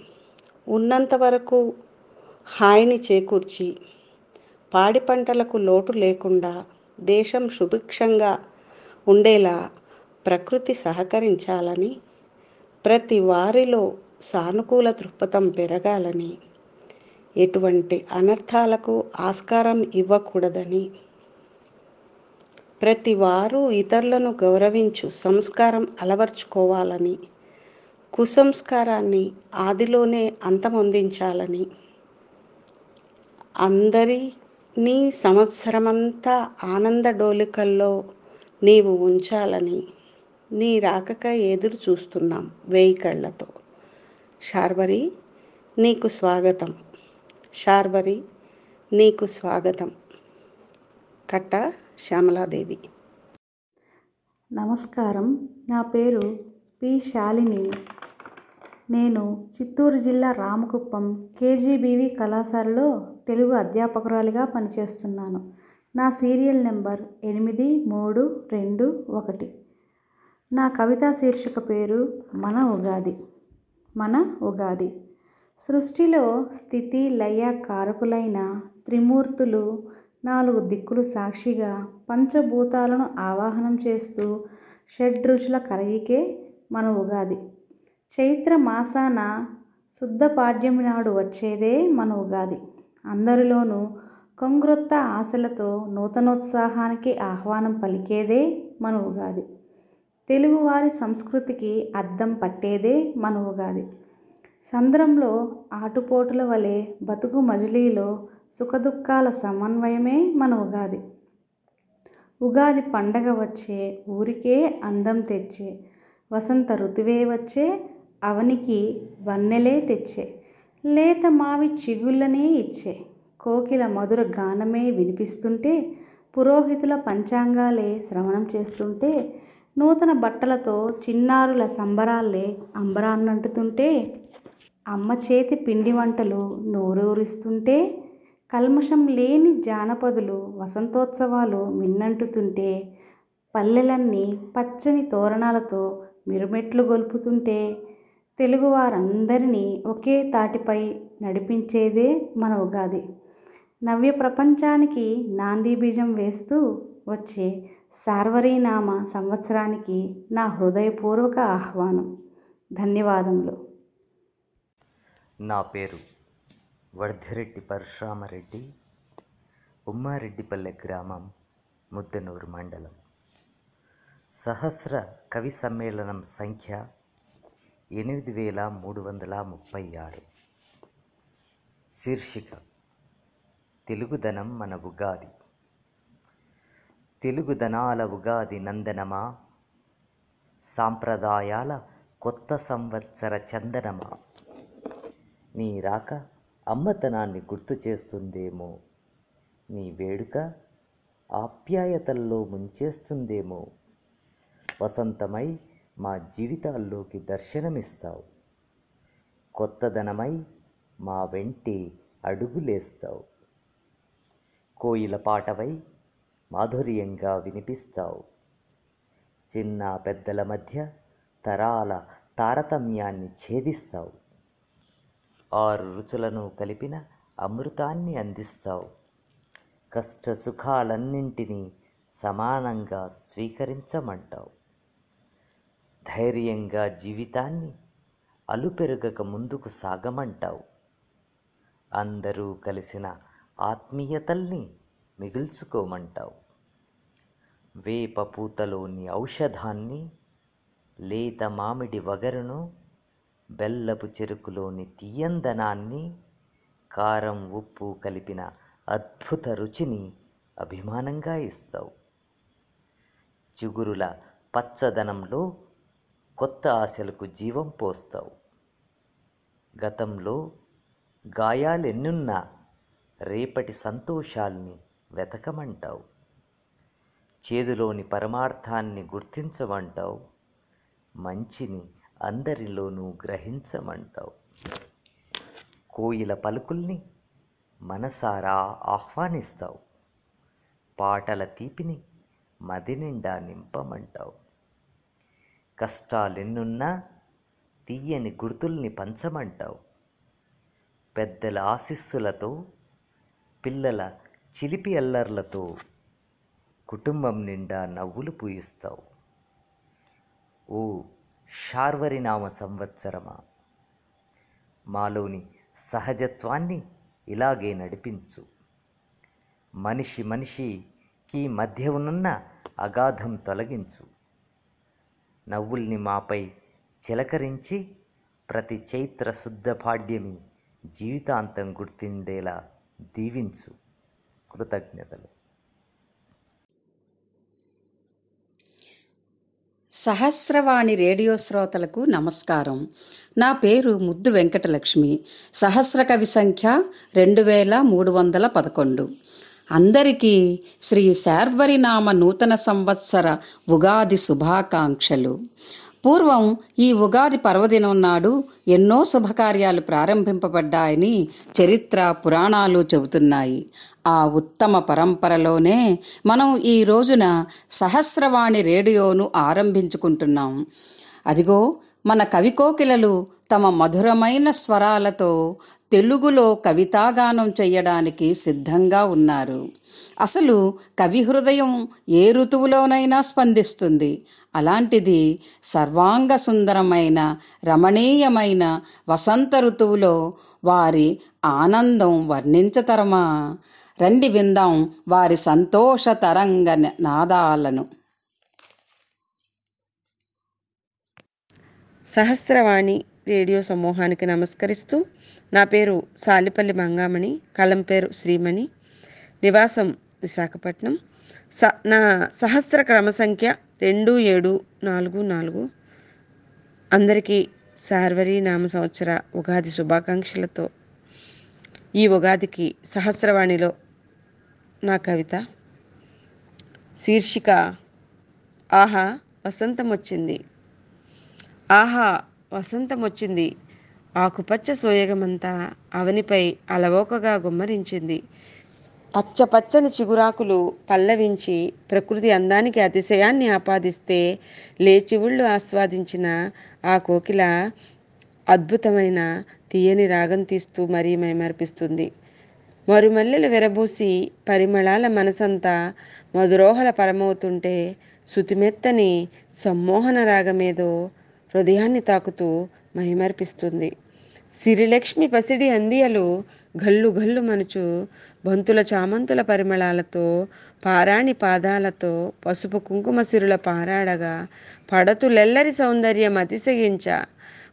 ఉన్నంత వరకు హాయిని చేకూర్చి పాడి పంటలకు లోటు లేకుండా దేశం సుభిక్షంగా ఉండేలా ప్రకృతి సహకరించాలని ప్రతి వారిలో సానుకూల దృక్పథం పెరగాలని ఎటువంటి అనర్థాలకు ఆస్కారం ఇవ్వకూడదని ప్రతి వారు ఇతరులను గౌరవించు సంస్కారం అలవర్చుకోవాలని కుసంస్కారాన్ని ఆదిలోనే అంతమొందించాలని అందరినీ సంవత్సరమంతా ఆనంద డోలికల్లో నీవు ఉంచాలని నీ రాకక ఎదురు చూస్తున్నాం వేయి కళ్ళతో. శార్వరి నీకు స్వాగతం. శార్వరి నీకు స్వాగతం. కట్ట శ్యామలాదేవి. నమస్కారం. నా పేరు పి. శాలిని. నేను చిత్తూరు జిల్లా రామకుప్పం కేజీబీవి కళాశాలలో తెలుగు అధ్యాపకురాలిగా పనిచేస్తున్నాను. నా సీరియల్ నెంబర్ ఎనిమిది మూడు రెండు ఒకటి. నా కవితా శీర్షిక పేరు మన ఉగాది. మన ఉగాది. సృష్టిలో స్థితి లయ కారకులైన త్రిమూర్తులు నాలుగు దిక్కులు సాక్షిగా పంచభూతాలను ఆవాహనం చేస్తూ షడ్రుచుల కలయికే మన ఉగాది. చైత్ర మాసాన శుద్ధ పాడ్యమి నాడు వచ్చేదే మన ఉగాది. అందరిలోనూ కొంగ్రొత్త ఆశలతో నూతనోత్సాహానికి ఆహ్వానం పలికేదే మన ఉగాది. తెలుగువారి సంస్కృతికి అద్దం పట్టేదే మన ఉగాది సంద్రంలో ఆటుపోటుల వలె బతుకు మజిలీలో సుఖదుఖాల సమన్వయమే మన ఉగాది ఉగాది పండగ వచ్చే ఊరికే అందం తెచ్చే వసంత ఋతువే వచ్చే అవనికి వన్నెలే తెచ్చే లేత మావి చిగుళ్ళనే ఇచ్చే కోకిల మధుర గానమే వినిపిస్తుంటే పురోహితుల పంచాంగాలే శ్రవణం చేస్తుంటే నూతన బట్టలతో చిన్నారుల సంబరాలే అంబరాన్నంటుతుంటే అమ్మ చేతి పిండి వంటలు నోరూరిస్తుంటే కల్మషం లేని జానపదులు వసంతోత్సవాలు మిన్నంటుతుంటే పల్లెలన్నీ పచ్చని తోరణాలతో మిరుమెట్లు గొల్పుతుంటే తెలుగువారందరినీ ఒకే తాటిపై నడిపించేదే మన ఉగాది. నవ్య ప్రపంచానికి నాంది బీజం వేస్తూ వచ్చే సార్వరీనామ సంవత్సరానికి నా హృదయపూర్వక ఆహ్వానం. ధన్యవాదములు. నా పేరు వర్ధిరెడ్డి పరశురామరెడ్డి ఉమ్మారెడ్డిపల్లె గ్రామం ముద్దనూరు మండలం. సహస్ర కవి సమ్మేళనం సంఖ్య ఎనిమిది వేల మూడు వందల ముప్పై ఆరు. శీర్షిక తెలుగుదనం మన ఉగాది తెలుగుదనాల ఉగాది నందనమా? సాంప్రదాయాల కొత్త సంవత్సర చందనమా? నీ రాక అమ్మతనాన్ని గుర్తు చేస్తుందేమో? నీ వేడుక ఆప్యాయతల్లో ముంచేస్తుందేమో? వసంతమై మా జీవితాల్లోకి దర్శనమిస్తావు. కొత్తదనమై మా వెంటే అడుగులేస్తావు. కోయిల పాటవై మాధుర్యంగా వినిపిస్తావు. చిన్న పెద్దల మధ్య తరాల తారతమ్యాన్ని ఛేదిస్తావు. ఆరు రుచులను కలిపిన అమృతాన్ని అందిస్తావు. కష్ట సుఖాలన్నింటినీ సమానంగా స్వీకరించమంటావు. ధైర్యంగా జీవితాన్ని అలుపెరగక ముందుకు సాగమంటావు. అందరూ కలిసిన ఆత్మీయతల్ని మిగుల్చుకోమంటావు. వేప పూతలోని ఔషధాన్ని లేత మామిడి వగరును బెల్లపు చెరుకులోని తీయందనాన్ని కారం ఉప్పు కలిపిన అద్భుత రుచిని అభిమానంగా ఇస్తావు. చిగురుల పచ్చదనంలో కొత్త ఆశలకు జీవం పోస్తావు. గతంలో గాయాలెన్నున్నా రేపటి సంతోషాల్ని వెతకమంటావు. చేదులోని పరమార్థాన్ని గుర్తించమంటావు. మంచిని అందరిలోనూ గ్రహించమంటావు. కోయిల పలుకుల్ని మనసారా ఆహ్వానిస్తావు. పాటల తీపిని మది నిండా నింపమంటావు. కష్టాలెన్నున్నా తీయని గుర్తుల్ని పంచమంటావు. పెద్దల ఆశీస్సులతో పిల్లల చిలిపి అల్లర్లతో కుటుంబం నిండా నవ్వులు పూయిస్తావు. ఓ శార్వరినామ సంవత్సరమా? మాలోని సహజత్వాన్ని ఇలాగే నడిపించు. మనిషి మనిషికి మధ్య ఉన్న అగాధం తొలగించు. నవ్వుల్ని మాపై చిలకరించి ప్రతి చైత్ర శుద్ధ పాడ్యమి జీవితాంతం గుర్తిండేలా దీవించు. కృతజ్ఞతలు. సహస్రవాణి రేడియో శ్రోతలకు నమస్కారం. నా పేరు ముద్దు వెంకటలక్ష్మి. సహస్ర కవి సంఖ్య రెండు వేల మూడు వందల పదకొండు. అందరికీ శ్రీ శార్వరినామ నూతన సంవత్సర ఉగాది శుభాకాంక్షలు. పూర్వం ఈ ఉగాది పర్వదినం నాడు ఎన్నో శుభకార్యాలు ప్రారంభింపబడ్డాయని చరిత్ర పురాణాలు చెబుతున్నాయి. ఆ ఉత్తమ పరంపరలోనే మనం ఈ రోజున సహస్రవాణి రేడియోను ఆరంభించుకుంటున్నాం. అదిగో మన కవికోకిలలు తమ మధురమైన స్వరాలతో తెలుగులో కవితాగానం చేయడానికి సిద్ధంగా ఉన్నారు. అసలు కవి హృదయం ఏ ఋతువులోనైనా స్పందిస్తుంది. అలాంటిది సర్వాంగ సుందరమైన రమణీయమైన వసంత ఋతువులో వారి ఆనందం వర్ణించతరమా? రండి విందాం వారి సంతోష తరంగ నాదాలను. సహస్రవాణి రేడియో సమూహానికి నమస్కరిస్తూ నా పేరు సాలిపల్లి మంగామణి కలం పేరు శ్రీమణి. నివాసం విశాఖపట్నం. స నా సహస్ర క్రమ సంఖ్య రెండు ఏడు నాలుగు నాలుగు. అందరికీ శార్వరి నామ సంవత్సర ఉగాది శుభాకాంక్షలతో. ఈ ఉగాదికి సహస్రవాణిలో నా కవిత. శీర్షిక ఆహా వసంతం వచ్చింది ఆహా వసంతం వచ్చింది ఆకుపచ్చ సోయగమంతా అవనిపై అలవోకగా గుమ్మరించింది. పచ్చ పచ్చని చిగురాకులు పల్లవించి ప్రకృతి అందానికి అతిశయాన్ని ఆపాదిస్తే లేచివుళ్ళు ఆస్వాదించిన ఆ కోకిల అద్భుతమైన తీయని రాగం తీస్తూ మరీ మైమర్పిస్తుంది. మరుమల్లెలు విరబూసి పరిమళాల మనసంతా మధురోహల పరమవుతుంటే శుతిమెత్తని సమ్మోహన రాగమేదో హృదయాన్ని తాకుతూ మహిమర్పిస్తుంది సిరిలక్ష్మి పసిడి అందియలు గల్లు గల్లు మనుచు బంతుల చామంతుల పరిమళాలతో పారాణి పాదాలతో పసుపు కుంకుమ సిరుల పారాడగా పడతులెల్లరి సౌందర్యం అతిశయించ.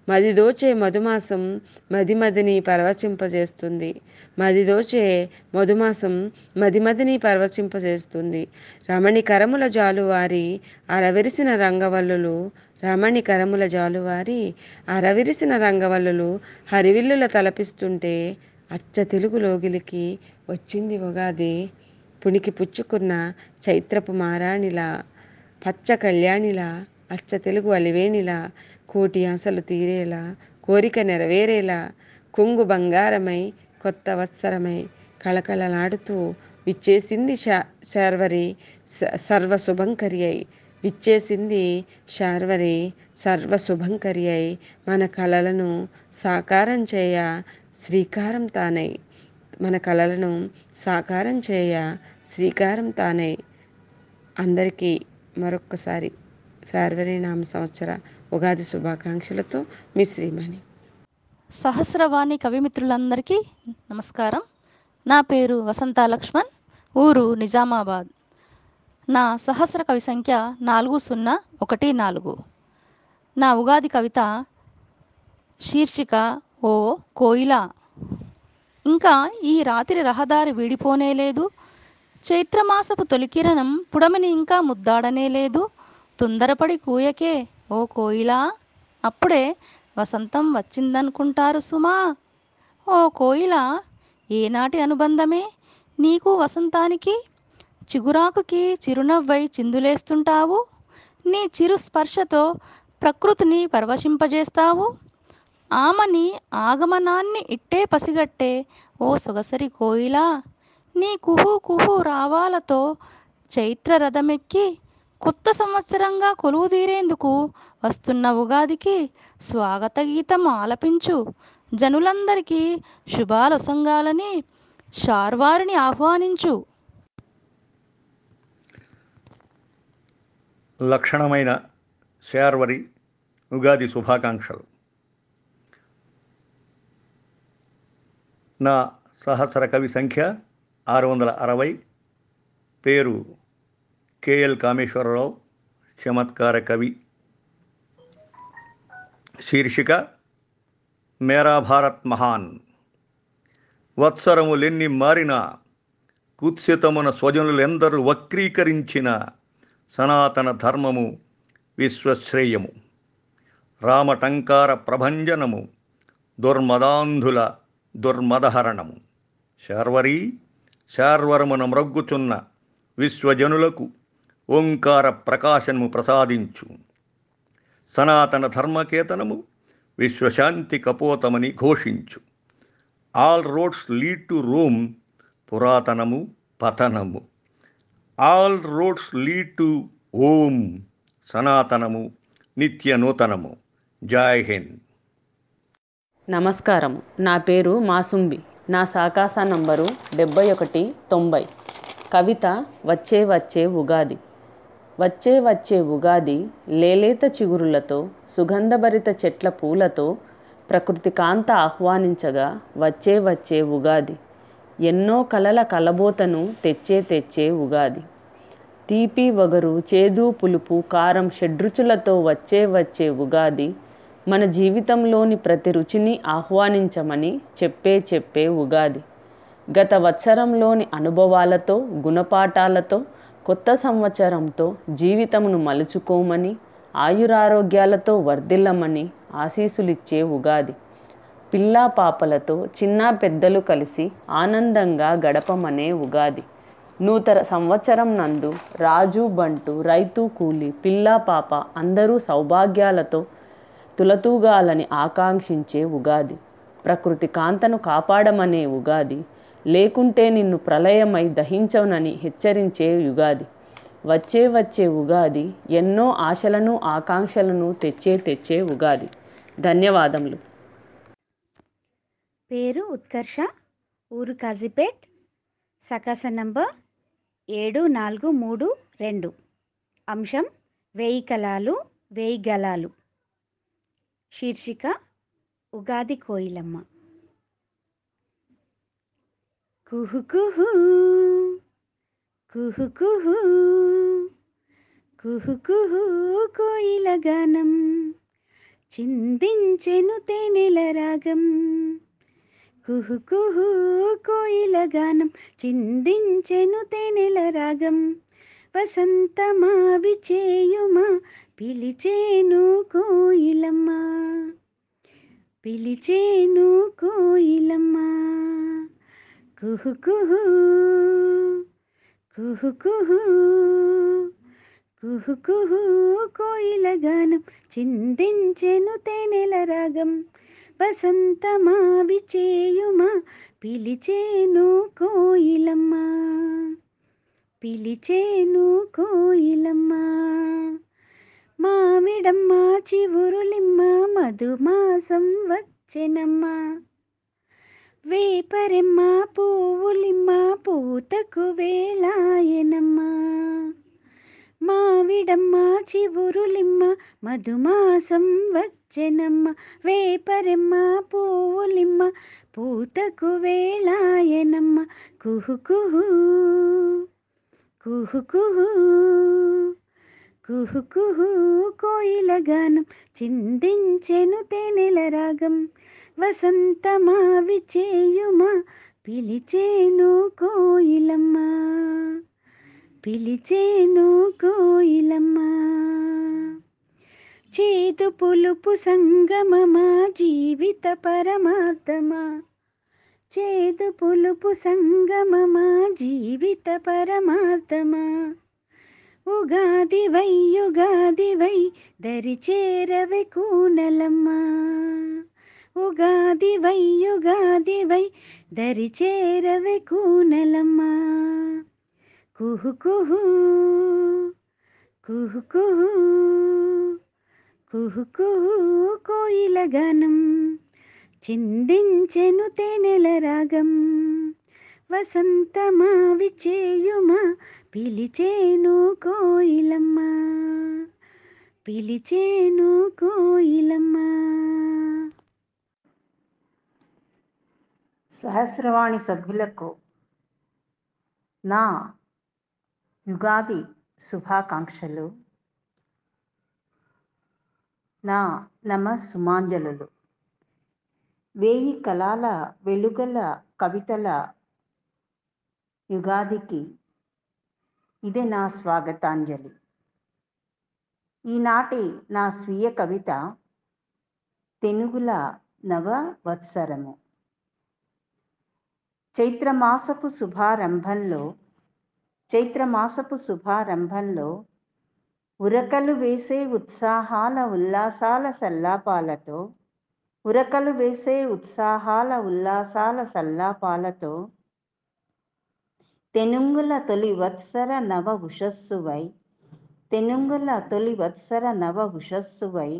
మదిదోచే మధుమాసం మదిమదిని పరవచింపజేస్తుంది మదిదోచే మధుమాసం మదిమదిని పరవచింపజేస్తుంది రమణి కరముల జాలువారి అరవిరిసిన రంగవల్లులు రమణి కరముల జాలువారి అరవిరిసిన రంగవల్లులు హరివిల్లుల తలపిస్తుంటే అచ్చ తెలుగు లోగిలికి వచ్చింది ఉగాది. పునికి పుచ్చుకున్న చైత్రపు మారాణిలా పచ్చ కళ్యాణిలా అచ్చ తెలుగు అలివేణిలా కోటి ఆశలు తీరేలా కోరిక నెరవేరేలా కొంగు బంగారమై కొత్త వత్సరమై కళకళలాడుతూ విచ్చేసింది శా శార్వరి సర్వశుభంకరి అయి ఇచ్చేసింది శార్వరి సర్వ అయి మన కళలను సాకారం చేయ శ్రీకారం తానై. మన కళలను సాకారం చేయ శ్రీకారం తానై. అందరికీ మరొక్కసారి శార్వరి నామ సంవత్సర ఉగాది శుభాకాంక్షలతో మీ శ్రీమణి. సహస్రవాణి కవిమిత్రులందరికీ నమస్కారం. నా పేరు వసంత లక్ష్మణ్ ఊరు నిజామాబాద్. నా సహస్ర కవి సంఖ్య నాలుగు సున్నా ఒకటి నాలుగు. నా ఉగాది కవిత శీర్షిక ఓ కోయిల. ఇంకా ఈ రాత్రి రహదారి వీడిపోనేలేదు చైత్రమాసపు తొలికిరణం పుడమిని ఇంకా ముద్దాడనే లేదు. తొందరపడి కూయకే ఓ కోయిలా. అప్పుడే వసంతం వచ్చిందనుకుంటారు సుమా. ఓ కోయిల ఏనాటి అనుబంధమే? నీకు వసంతానికి చిగురాకుకి చిరునవ్వై చిందులేస్తుంటావు? నీ చిరు స్పర్శతో ప్రకృతిని పరవశింపజేస్తావు? ఆమని ఆగమనాన్ని ఇట్టే పసిగట్టే ఓ సొగసరి కోయిలా నీ కుహు కుహు రావాలతో చైత్ర రథమెక్కి కొత్త సంవత్సరంగా కొలువు తీరేందుకు వస్తున్న ఉగాదికి స్వాగత గీతం ఆలపించు. జనులందరికీ శుభాలొసంగాలని షార్వారిని ఆహ్వానించు. లక్షణమైన శార్వరి ఉగాది శుభాకాంక్షలు. నా సహస్ర కవి సంఖ్య ఆరు వందల అరవై. పేరు కేఎల్ కామేశ్వరరావు చమత్కార కవి. శీర్షిక మేరా భారత్ మహాన్. వత్సరములెన్ని మారినా కుత్సితమున స్వజనులెందరూ వక్రీకరించిన సనాతన ధర్మము విశ్వశ్రేయము రామటంకార ప్రభంజనము దుర్మదాంధుల దుర్మదహరణము. శార్వరీ శార్వరమున మ్రగ్గుచున్న విశ్వజనులకు ఓంకార ప్రకాశము ప్రసాదించు. సనాతన ధర్మకేతనము విశ్వశాంతి కపోతమని ఘోషించు. All roads lead to Rome పురాతనము పతనము. All roads lead to Om సనాతనము నిత్య నూతనము. జై హింద్. నమస్కారం నా పేరు మాసుంబి. నా సాకాస నంబరు డెబ్బై ఒకటి తొంభై. కవిత వచ్చే వచ్చే ఉగాది. వచ్చే వచ్చే ఉగాది లేలేత చిగురులతో సుగంధభరిత చెట్ల పూలతో ప్రకృతి కాంత ఆహ్వానించగా వచ్చే వచ్చే ఉగాది. ఎన్నో కలల కలబోతను తెచ్చే తెచ్చే ఉగాది. తీపి వగరు చేదు పులుపు కారం షడ్రుచులతో వచ్చే వచ్చే ఉగాది మన జీవితంలోని ప్రతి రుచిని ఆహ్వానించమని చెప్పే చెప్పే ఉగాది. గత వత్సరంలోని అనుభవాలతో గుణపాఠాలతో కొత్త సంవత్సరంతో జీవితమును మలుచుకోమని ఆయురారోగ్యాలతో వర్ధిల్లమని ఆశీసులిచ్చే ఉగాది. పిల్లా పాపలతో చిన్న పెద్దలు కలిసి ఆనందంగా గడపమనే ఉగాది. నూతన సంవత్సరం నందు రాజు బంటు రైతు కూలి పిల్లా పాప అందరూ సౌభాగ్యాలతో తులతూగాలని ఆకాంక్షించే ఉగాది. ప్రకృతి కాంతను కాపాడమనే ఉగాది. లేకుంటే నిన్ను ప్రళయమై దహించవునని హెచ్చరించే యుగాది. వచ్చే వచ్చే ఉగాది ఎన్నో ఆశలను ఆకాంక్షలను తెచ్చే తెచ్చే ఉగాది. ధన్యవాదములు. పేరు ఉత్కర్ష ఊరు కాజీపేట్ సకాస నంబర్ ఏడు నాలుగు మూడు రెండు. అంశం వేయి కళాలు వేయి గలాలు శీర్షిక ఉగాది కోయిలమ్మ. కుహు కుహు కుహు కుహు కుహు కుహు కోయిల గానం. చిందించెను తేనెల రాగం. కుహు కుహు కోయిల గానం చిందించెను తేనెల రాగం వసంతమా విచేయుమా పిలిచేను కోయిలమ్మ పిలిచేను కోయిలమ్మ కుహు కుహు కుహు కుహు కుహు కుహు కోయిల గానం చిందించెను తేనెల రాగం వసంతమా విచేయుమా? పిలిచేను కోయిలమ్మ. పిలిచేను కోయిలమ్మ. మామిడమ్మ చివురులిమ్మ మధుమాసం వచ్చెనమ్మ. వేపరెమ్మ పువ్వులిమ్మ పూతకు వేలాయనమ్మ. మావిడమ్మ చివురులిమ్మ మధుమాసం వచ్చెనమ్మ వేపరెమ్మ పువ్వులిమ్మ పూతకు వేళాయనమ్మ కుహు కుహు కుహు కుహు కుహు కుహు కోయిల గానం చిందించెను తేనెల రాగం వసంతమా విచేయుమా పిలిచేను కోయిలమ్మా. పిలిచేను కోయిలమ్మ. చేదు పులుపు సంగమమా జీవిత పరమార్థమా. చేదు పులుపు సంగమమా జీవిత పరమార్థమా. ఉగాది వై యుగాది వై దరి చేరవే కూనలమ్మ. ఉగాది వై యుగాది వై దరి చేరవే కూనలమ్మ. కుహు కుహు కుహు కుహు కుహు కుహు కోయిల గానం చిందించెను తేనెల రాగం. వసంతమా విచేయుమా పిలిచేను కోయిలమ్మ పిలిచేను కోయిలమ్మ. సహస్రవాణి సభ్యులకు నా యుగాది శుభాకాంక్షలు. నా నమ సుమాంజలులు వేయి కళాల వెలుగల కవితల యుగాదికి ఇదే నా స్వాగతాంజలి. ఈనాటి నా స్వీయ కవిత తెనుగుల నవ వత్సరము చైత్రమాసపు శుభారంభంలో చైత్రమాసపు శుభారంభంలో ఉరకలు వేసే ఉత్సాహాల ఉల్లాసాల సల్లాపాలతో ఉరకలు వేసే ఉత్సాహాల ఉల్లాసాల సల్లాపాలతో తెనుంగుల తొలి వత్సర నవ ఉషస్సువై తెనుంగుల తొలి వత్సర నవ ఉషస్సువై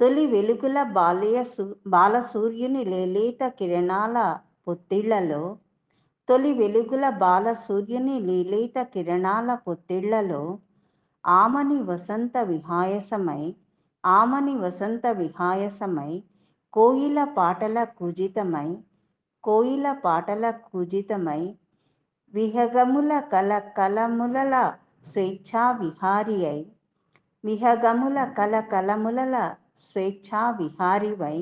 తొలి వెలుగుల బాలయ సూ బాలసూర్యుని లేలేత కిరణాల పొత్తిళ్ళలో తొలి వెలుగుల బాల సూర్యుని లీలేత కిరణాల పొత్తిళ్ళలో ఆమని వసంత విహాయసమై ఆమని వసంత విహాయసమై కోయిల పాటల కూజితమై కోయిల పాటల కూజితమై విహగముల కల కలములల స్వేచ్ఛా విహారి అయి విహగముల కల కలములల స్వేచ్ఛా విహారివై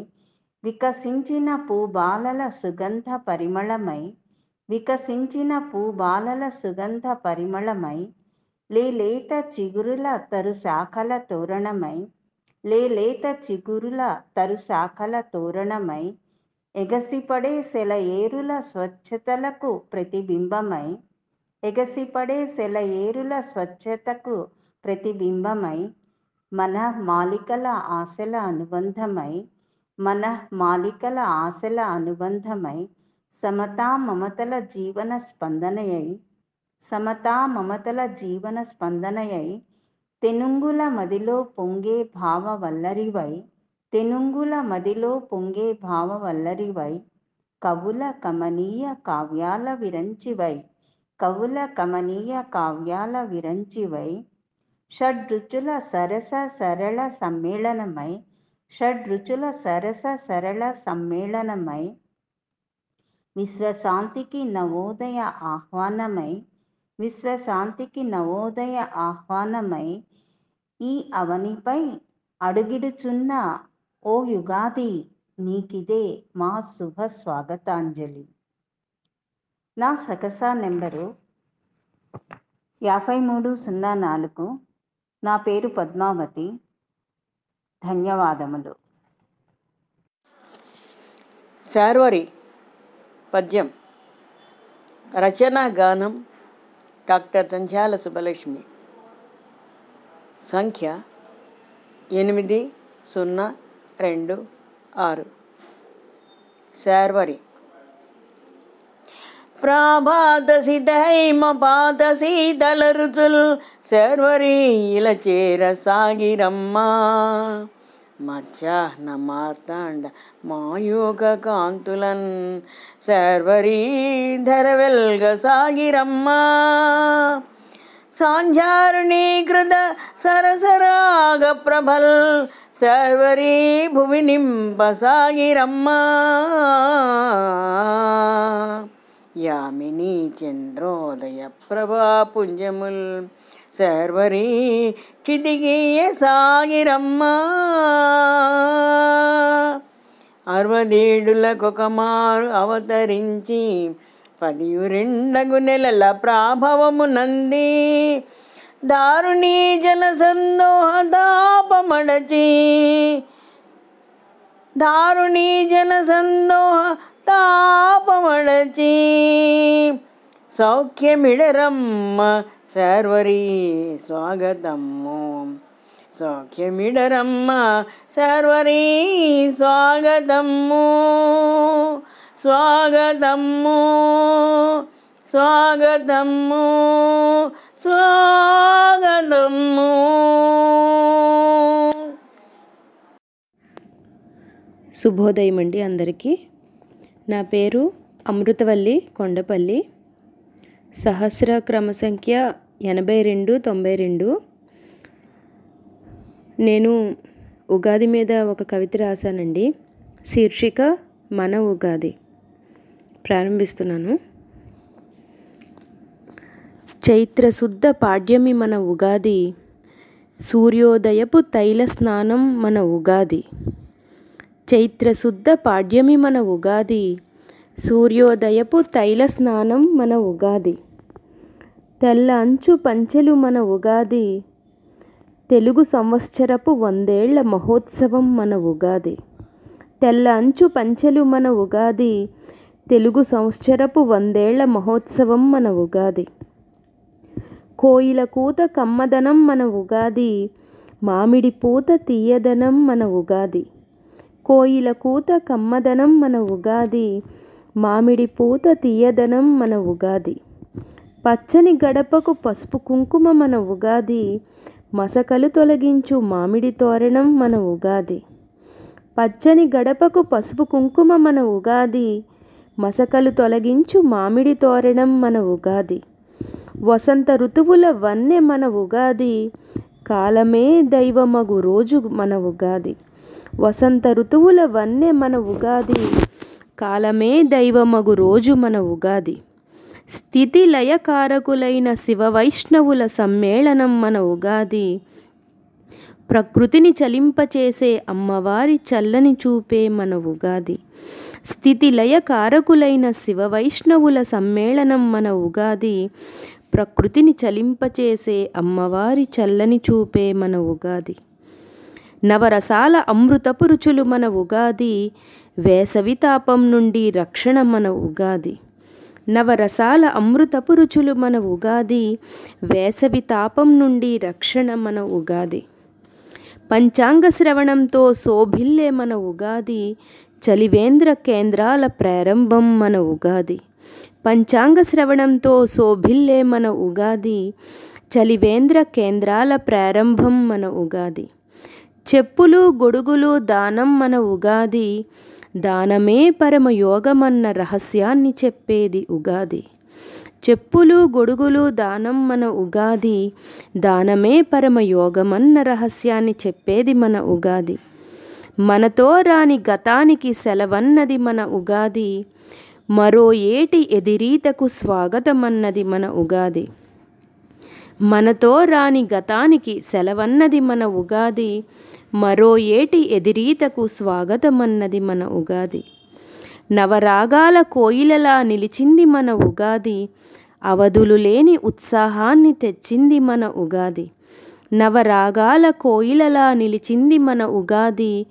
వికసించిన పూబాలల సుగంధ పరిమళమై వికసించిన పూబాలల సుగంధ పరిమళమై లేలేత చిగురుల తరు శాఖల తోరణమై లేలేత చిగురుల తరు శాఖల తోరణమై ఎగసిపడే సెలయేరుల స్వచ్ఛతలకు ప్రతిబింబమై ఎగసిపడే సెలయేరుల స్వచ్ఛతకు ప్రతిబింబమై మన మాలికల ఆశల అనుబంధమై మన మాలికల ఆశల అనుబంధమై సమతా మమతల జీవన స్పందనయై సమతా మమతల జీవన స్పందనయై తెనుంగుల మదిలో పొంగే భావ వల్లరివై తెనుంగుల మదిలో పొంగే భావ వల్లరివై కవుల కమనీయ కావ్యాల విరంచివై కవుల కమనీయ కావ్యాల విరంచివై షడ్రుచుల సరస సరళ సమ్మేళనమై షడ్రుచుల సరస సరళ సమ్మేళనమై విశ్వశాంతికి నవోదయ ఆహ్వానమై విశ్వశాంతికి నవోదయ ఆహ్వానమై ఈ అవనిపై అడుగిడుచున్న ఓ యుగాది నీకిదే మా శుభ స్వాగతాంజలి. నా సకసా నెంబరు యాభై మూడు సున్నా నాలుగు. నా పేరు పద్మావతి. ధన్యవాదములు. శార్వరి పద్యం. రచనా గానం డాక్టర్ తంజాల సుబ్బలక్ష్మి. సంఖ్య ఎనిమిది సున్నా రెండు ఆరు. శార్వరి. ప్రాభాతసిదైమ పాదశీతల రుచుల్. శర్వరీల చేర సాగిరమ్మా. మధ్యాహ్న మార్తాండ మాయోగ కాంతులన్ సర్వరీధర వెల్గ సాగిరమ్మా సాంధ్యారుణీకృత సరసరాగ ప్రభల్ సర్వరీ భువి నింప సాగిరమ్మా యామిని చంద్రోదయ ప్రభాపుంజముల్ సర్వరీ క్షితిగీయ సాగిరమ్మా. అరవదేడులకొకమారు అవతరించి పదియు రెండగు నెలల ప్రాభవము నంది. దారుణీ జన సందోహ తాపమడచి దారుణీ జన సందోహ తాపమడచి సౌఖ్యమిడరమ్మ సర్వరీ స్వాగతము. సౌఖ్యమిడరమ్మ సర్వరీ స్వాగతము. స్వాగతము స్వాగతము స్వాగతము. శుభోదయం అండి అందరికీ. నా పేరు అమృతవల్లి కొండపల్లి. సహస్ర క్రమ సంఖ్య ఎనభై రెండు తొంభై రెండు నేను ఉగాది మీద ఒక కవిత రాశానండి. శీర్షిక మన ఉగాది. ప్రారంభిస్తున్నాను. చైత్రశుద్ధ పాడ్యమి మన ఉగాది సూర్యోదయపు తైల స్నానం మన ఉగాది. చైత్రశుద్ధ పాడ్యమి మన ఉగాది సూర్యోదయపు తైల స్నానం మన ఉగాది. తెల్ల అంచు పంచెలు మన ఉగాది. తెలుగు సంవత్సరపు వందేళ్ళ మహోత్సవం మన ఉగాది. తెల్ల అంచు పంచెలు మన ఉగాది. తెలుగు సంవత్సరపు వందేళ్ళ మహోత్సవం మన ఉగాది. కోయిల కూత కమ్మదనం మన ఉగాది. మామిడి పూత తీయదనం మన ఉగాది. కోయిల కూత కమ్మదనం మన ఉగాది. మామిడి పూత తీయదనం మన ఉగాది. పచ్చని గడపకు పసుపు కుంకుమ మన ఉగాది మసకలు తొలగించు మామిడి తోరణం మన ఉగాది. పచ్చని గడపకు పసుపు కుంకుమ మన ఉగాది మసకలు తొలగించు మామిడి తోరణం మన ఉగాది. వసంత ఋతువుల వన్నె మన ఉగాది కాలమే దైవమగు రోజు మన ఉగాది. వసంత ఋతువుల వన్నె మన ఉగాది కాలమే దైవమగు రోజు మన ఉగాది. స్థితి లయకారకులైన శివ సమ్మేళనం మన ఉగాది. ప్రకృతిని చలింపచేసే అమ్మవారి చల్లని చూపే మన ఉగాది. స్థితి లయకారకులైన శివ సమ్మేళనం మన ఉగాది. ప్రకృతిని చలింపచేసే అమ్మవారి చల్లని చూపే మన ఉగాది. నవరసాల అమృతపు రుచులు మన ఉగాది. వేసవి తాపం నుండి రక్షణ మన ఉగాది. నవరసాల అమృతపు రుచులు మన ఉగాది వేసవి తాపం నుండి రక్షణ మన ఉగాది. పంచాంగ శ్రవణంతో శోభిల్లే మన ఉగాది చలివేంద్ర కేంద్రాల ప్రారంభం మన ఉగాది. పంచాంగ శ్రవణంతో శోభిల్లే మన ఉగాది చలివేంద్ర కేంద్రాల ప్రారంభం మన ఉగాది. చెప్పులు గొడుగులు దానం మన ఉగాది దానమే పరమయోగమన్న రహస్యాన్ని చెప్పేది ఉగాది. చెప్పులు గొడుగులు దానం మన ఉగాది. దానమే పరమయోగమన్న రహస్యాన్ని చెప్పేది మన ఉగాది. మనతో రాని గతానికి సెలవన్నది మన ఉగాది. మరో ఏటి ఎదిరీతకు స్వాగతమన్నది మన ఉగాది. మనతో రాని గతానికి సెలవన్నది మన ఉగాది. మరో ఏటి ఎదిరీతకు స్వాగతమన్నది మన ఉగాది. నవరాగాల కోయిలలా నిలిచింది మన ఉగాది. అవధులు లేని ఉత్సాహాన్ని తెచ్చింది మన ఉగాది. నవరాగాల కోయిలలా నిలిచింది మన ఉగాది.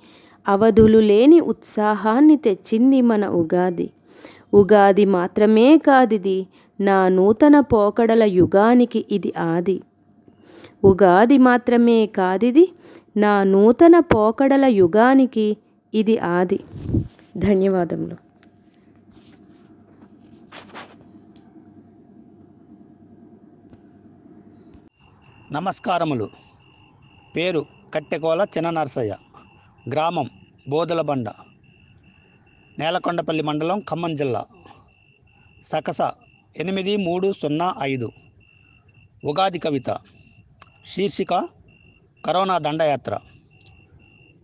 అవధులు లేని ఉత్సాహాన్ని తెచ్చింది మన ఉగాది. ఉగాది మాత్రమే కాదిది నా నూతన పోకడల యుగానికి ఇది ఆది. ఉగాది మాత్రమే కాదిది నా నూతన పోకడల యుగానికి ఇది ఆది. ధన్యవాదములు. నమస్కారములు. పేరు కట్టెకోల చిన్న నరసయ్య గ్రామం బోదలబండ. నేలకొండపల్లి మండలం ఖమ్మం జిల్లా. సకస ఎనిమిది మూడు సున్నా ఐదు. ఉగాది కవిత. శీర్షిక కరోనా దండయాత్ర.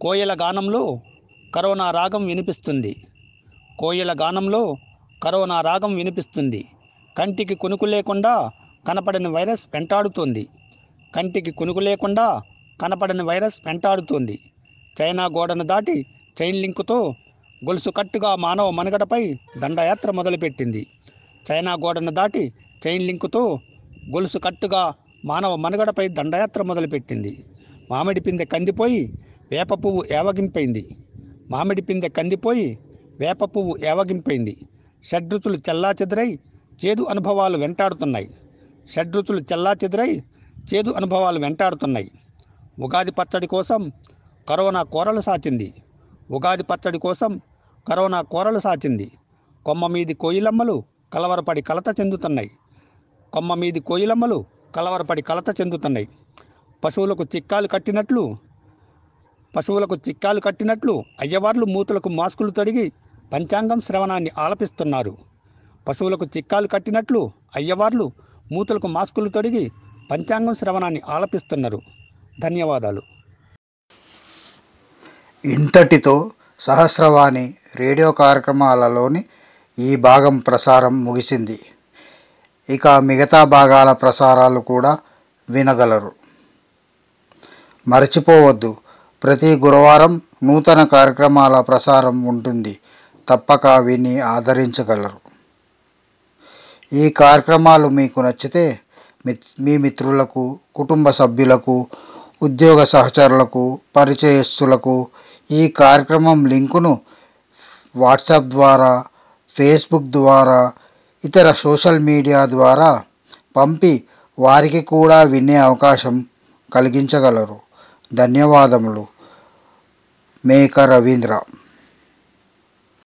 కోయల గానంలో కరోనా రాగం వినిపిస్తుంది. కోయల గానంలో కరోనా రాగం వినిపిస్తుంది. కంటికి కొనుకు లేకుండా కనపడని వైరస్ వెంటాడుతోంది. కంటికి కొనుకు లేకుండా కనపడని వైరస్ వెంటాడుతోంది. చైనా గోడను దాటి చైన్ లింకుతో గొలుసు కట్టుగా మానవ మనుగడపై దండయాత్ర మొదలుపెట్టింది. చైనా గోడను దాటి చైన్ లింకుతో గొలుసు కట్టుగా మానవ మనుగడపై దండయాత్ర మొదలుపెట్టింది. మామిడి పిందె కందిపోయి వేప పువ్వు ఏవగింపైంది. మామిడి పిందె కందిపోయి వేప పువ్వు ఏవగింపైంది. షడ్రుచులు చెల్లాచెదురై చేదు అనుభవాలు వెంటాడుతున్నాయి. షడ్రుచులు చెల్లాచెదురై చేదు అనుభవాలు వెంటాడుతున్నాయి. ఉగాది పచ్చడి కోసం కరోనా కూరలు సాచింది. ఉగాది పచ్చడి కోసం కరోనా కూరలు సాచింది. కొమ్మ మీది కోయిలమ్మలు కలవరపడి కలత చెందుతున్నాయి. కొమ్మ మీది కోయిలమ్మలు కలవరపడి కలత చెందుతున్నాయి. పశువులకు చిక్కాలు కట్టినట్లు పశువులకు చిక్కాలు కట్టినట్లు అయ్యవార్లు మూతులకు మాస్కులు తొడిగి పంచాంగం శ్రవణాన్ని ఆలపిస్తున్నారు. పశువులకు చిక్కాలు కట్టినట్లు అయ్యవార్లు మూతులకు మాస్కులు తొడిగి పంచాంగం శ్రవణాన్ని ఆలపిస్తున్నారు. ధన్యవాదాలు. ఇంతటితో సహస్రవాణి రేడియో కార్యక్రమాలలోని ఈ భాగం ప్రసారం ముగిసింది. ఇక మిగతా భాగాల ప్రసారాలు కూడా వినగలరు. మరచిపోవద్దు. ప్రతి గురువారం నూతన కార్యక్రమాల ప్రసారం ఉంటుంది. తప్పక విని ఆదరించగలరు. ఈ కార్యక్రమాలు మీకు నచ్చితే మిత్- మీ మిత్రులకు కుటుంబ సభ్యులకు ఉద్యోగ సహచరులకు పరిచయస్తులకు ఈ కార్యక్రమం లింకును వాట్సాప్ ద్వారా ఫేస్బుక్ ద్వారా ఇతర సోషల్ మీడియా ద్వారా పంపి వారికి కూడా వినే అవకాశం కలిగించగలరు. ధన్యవాదములు. మేక రవీంద్ర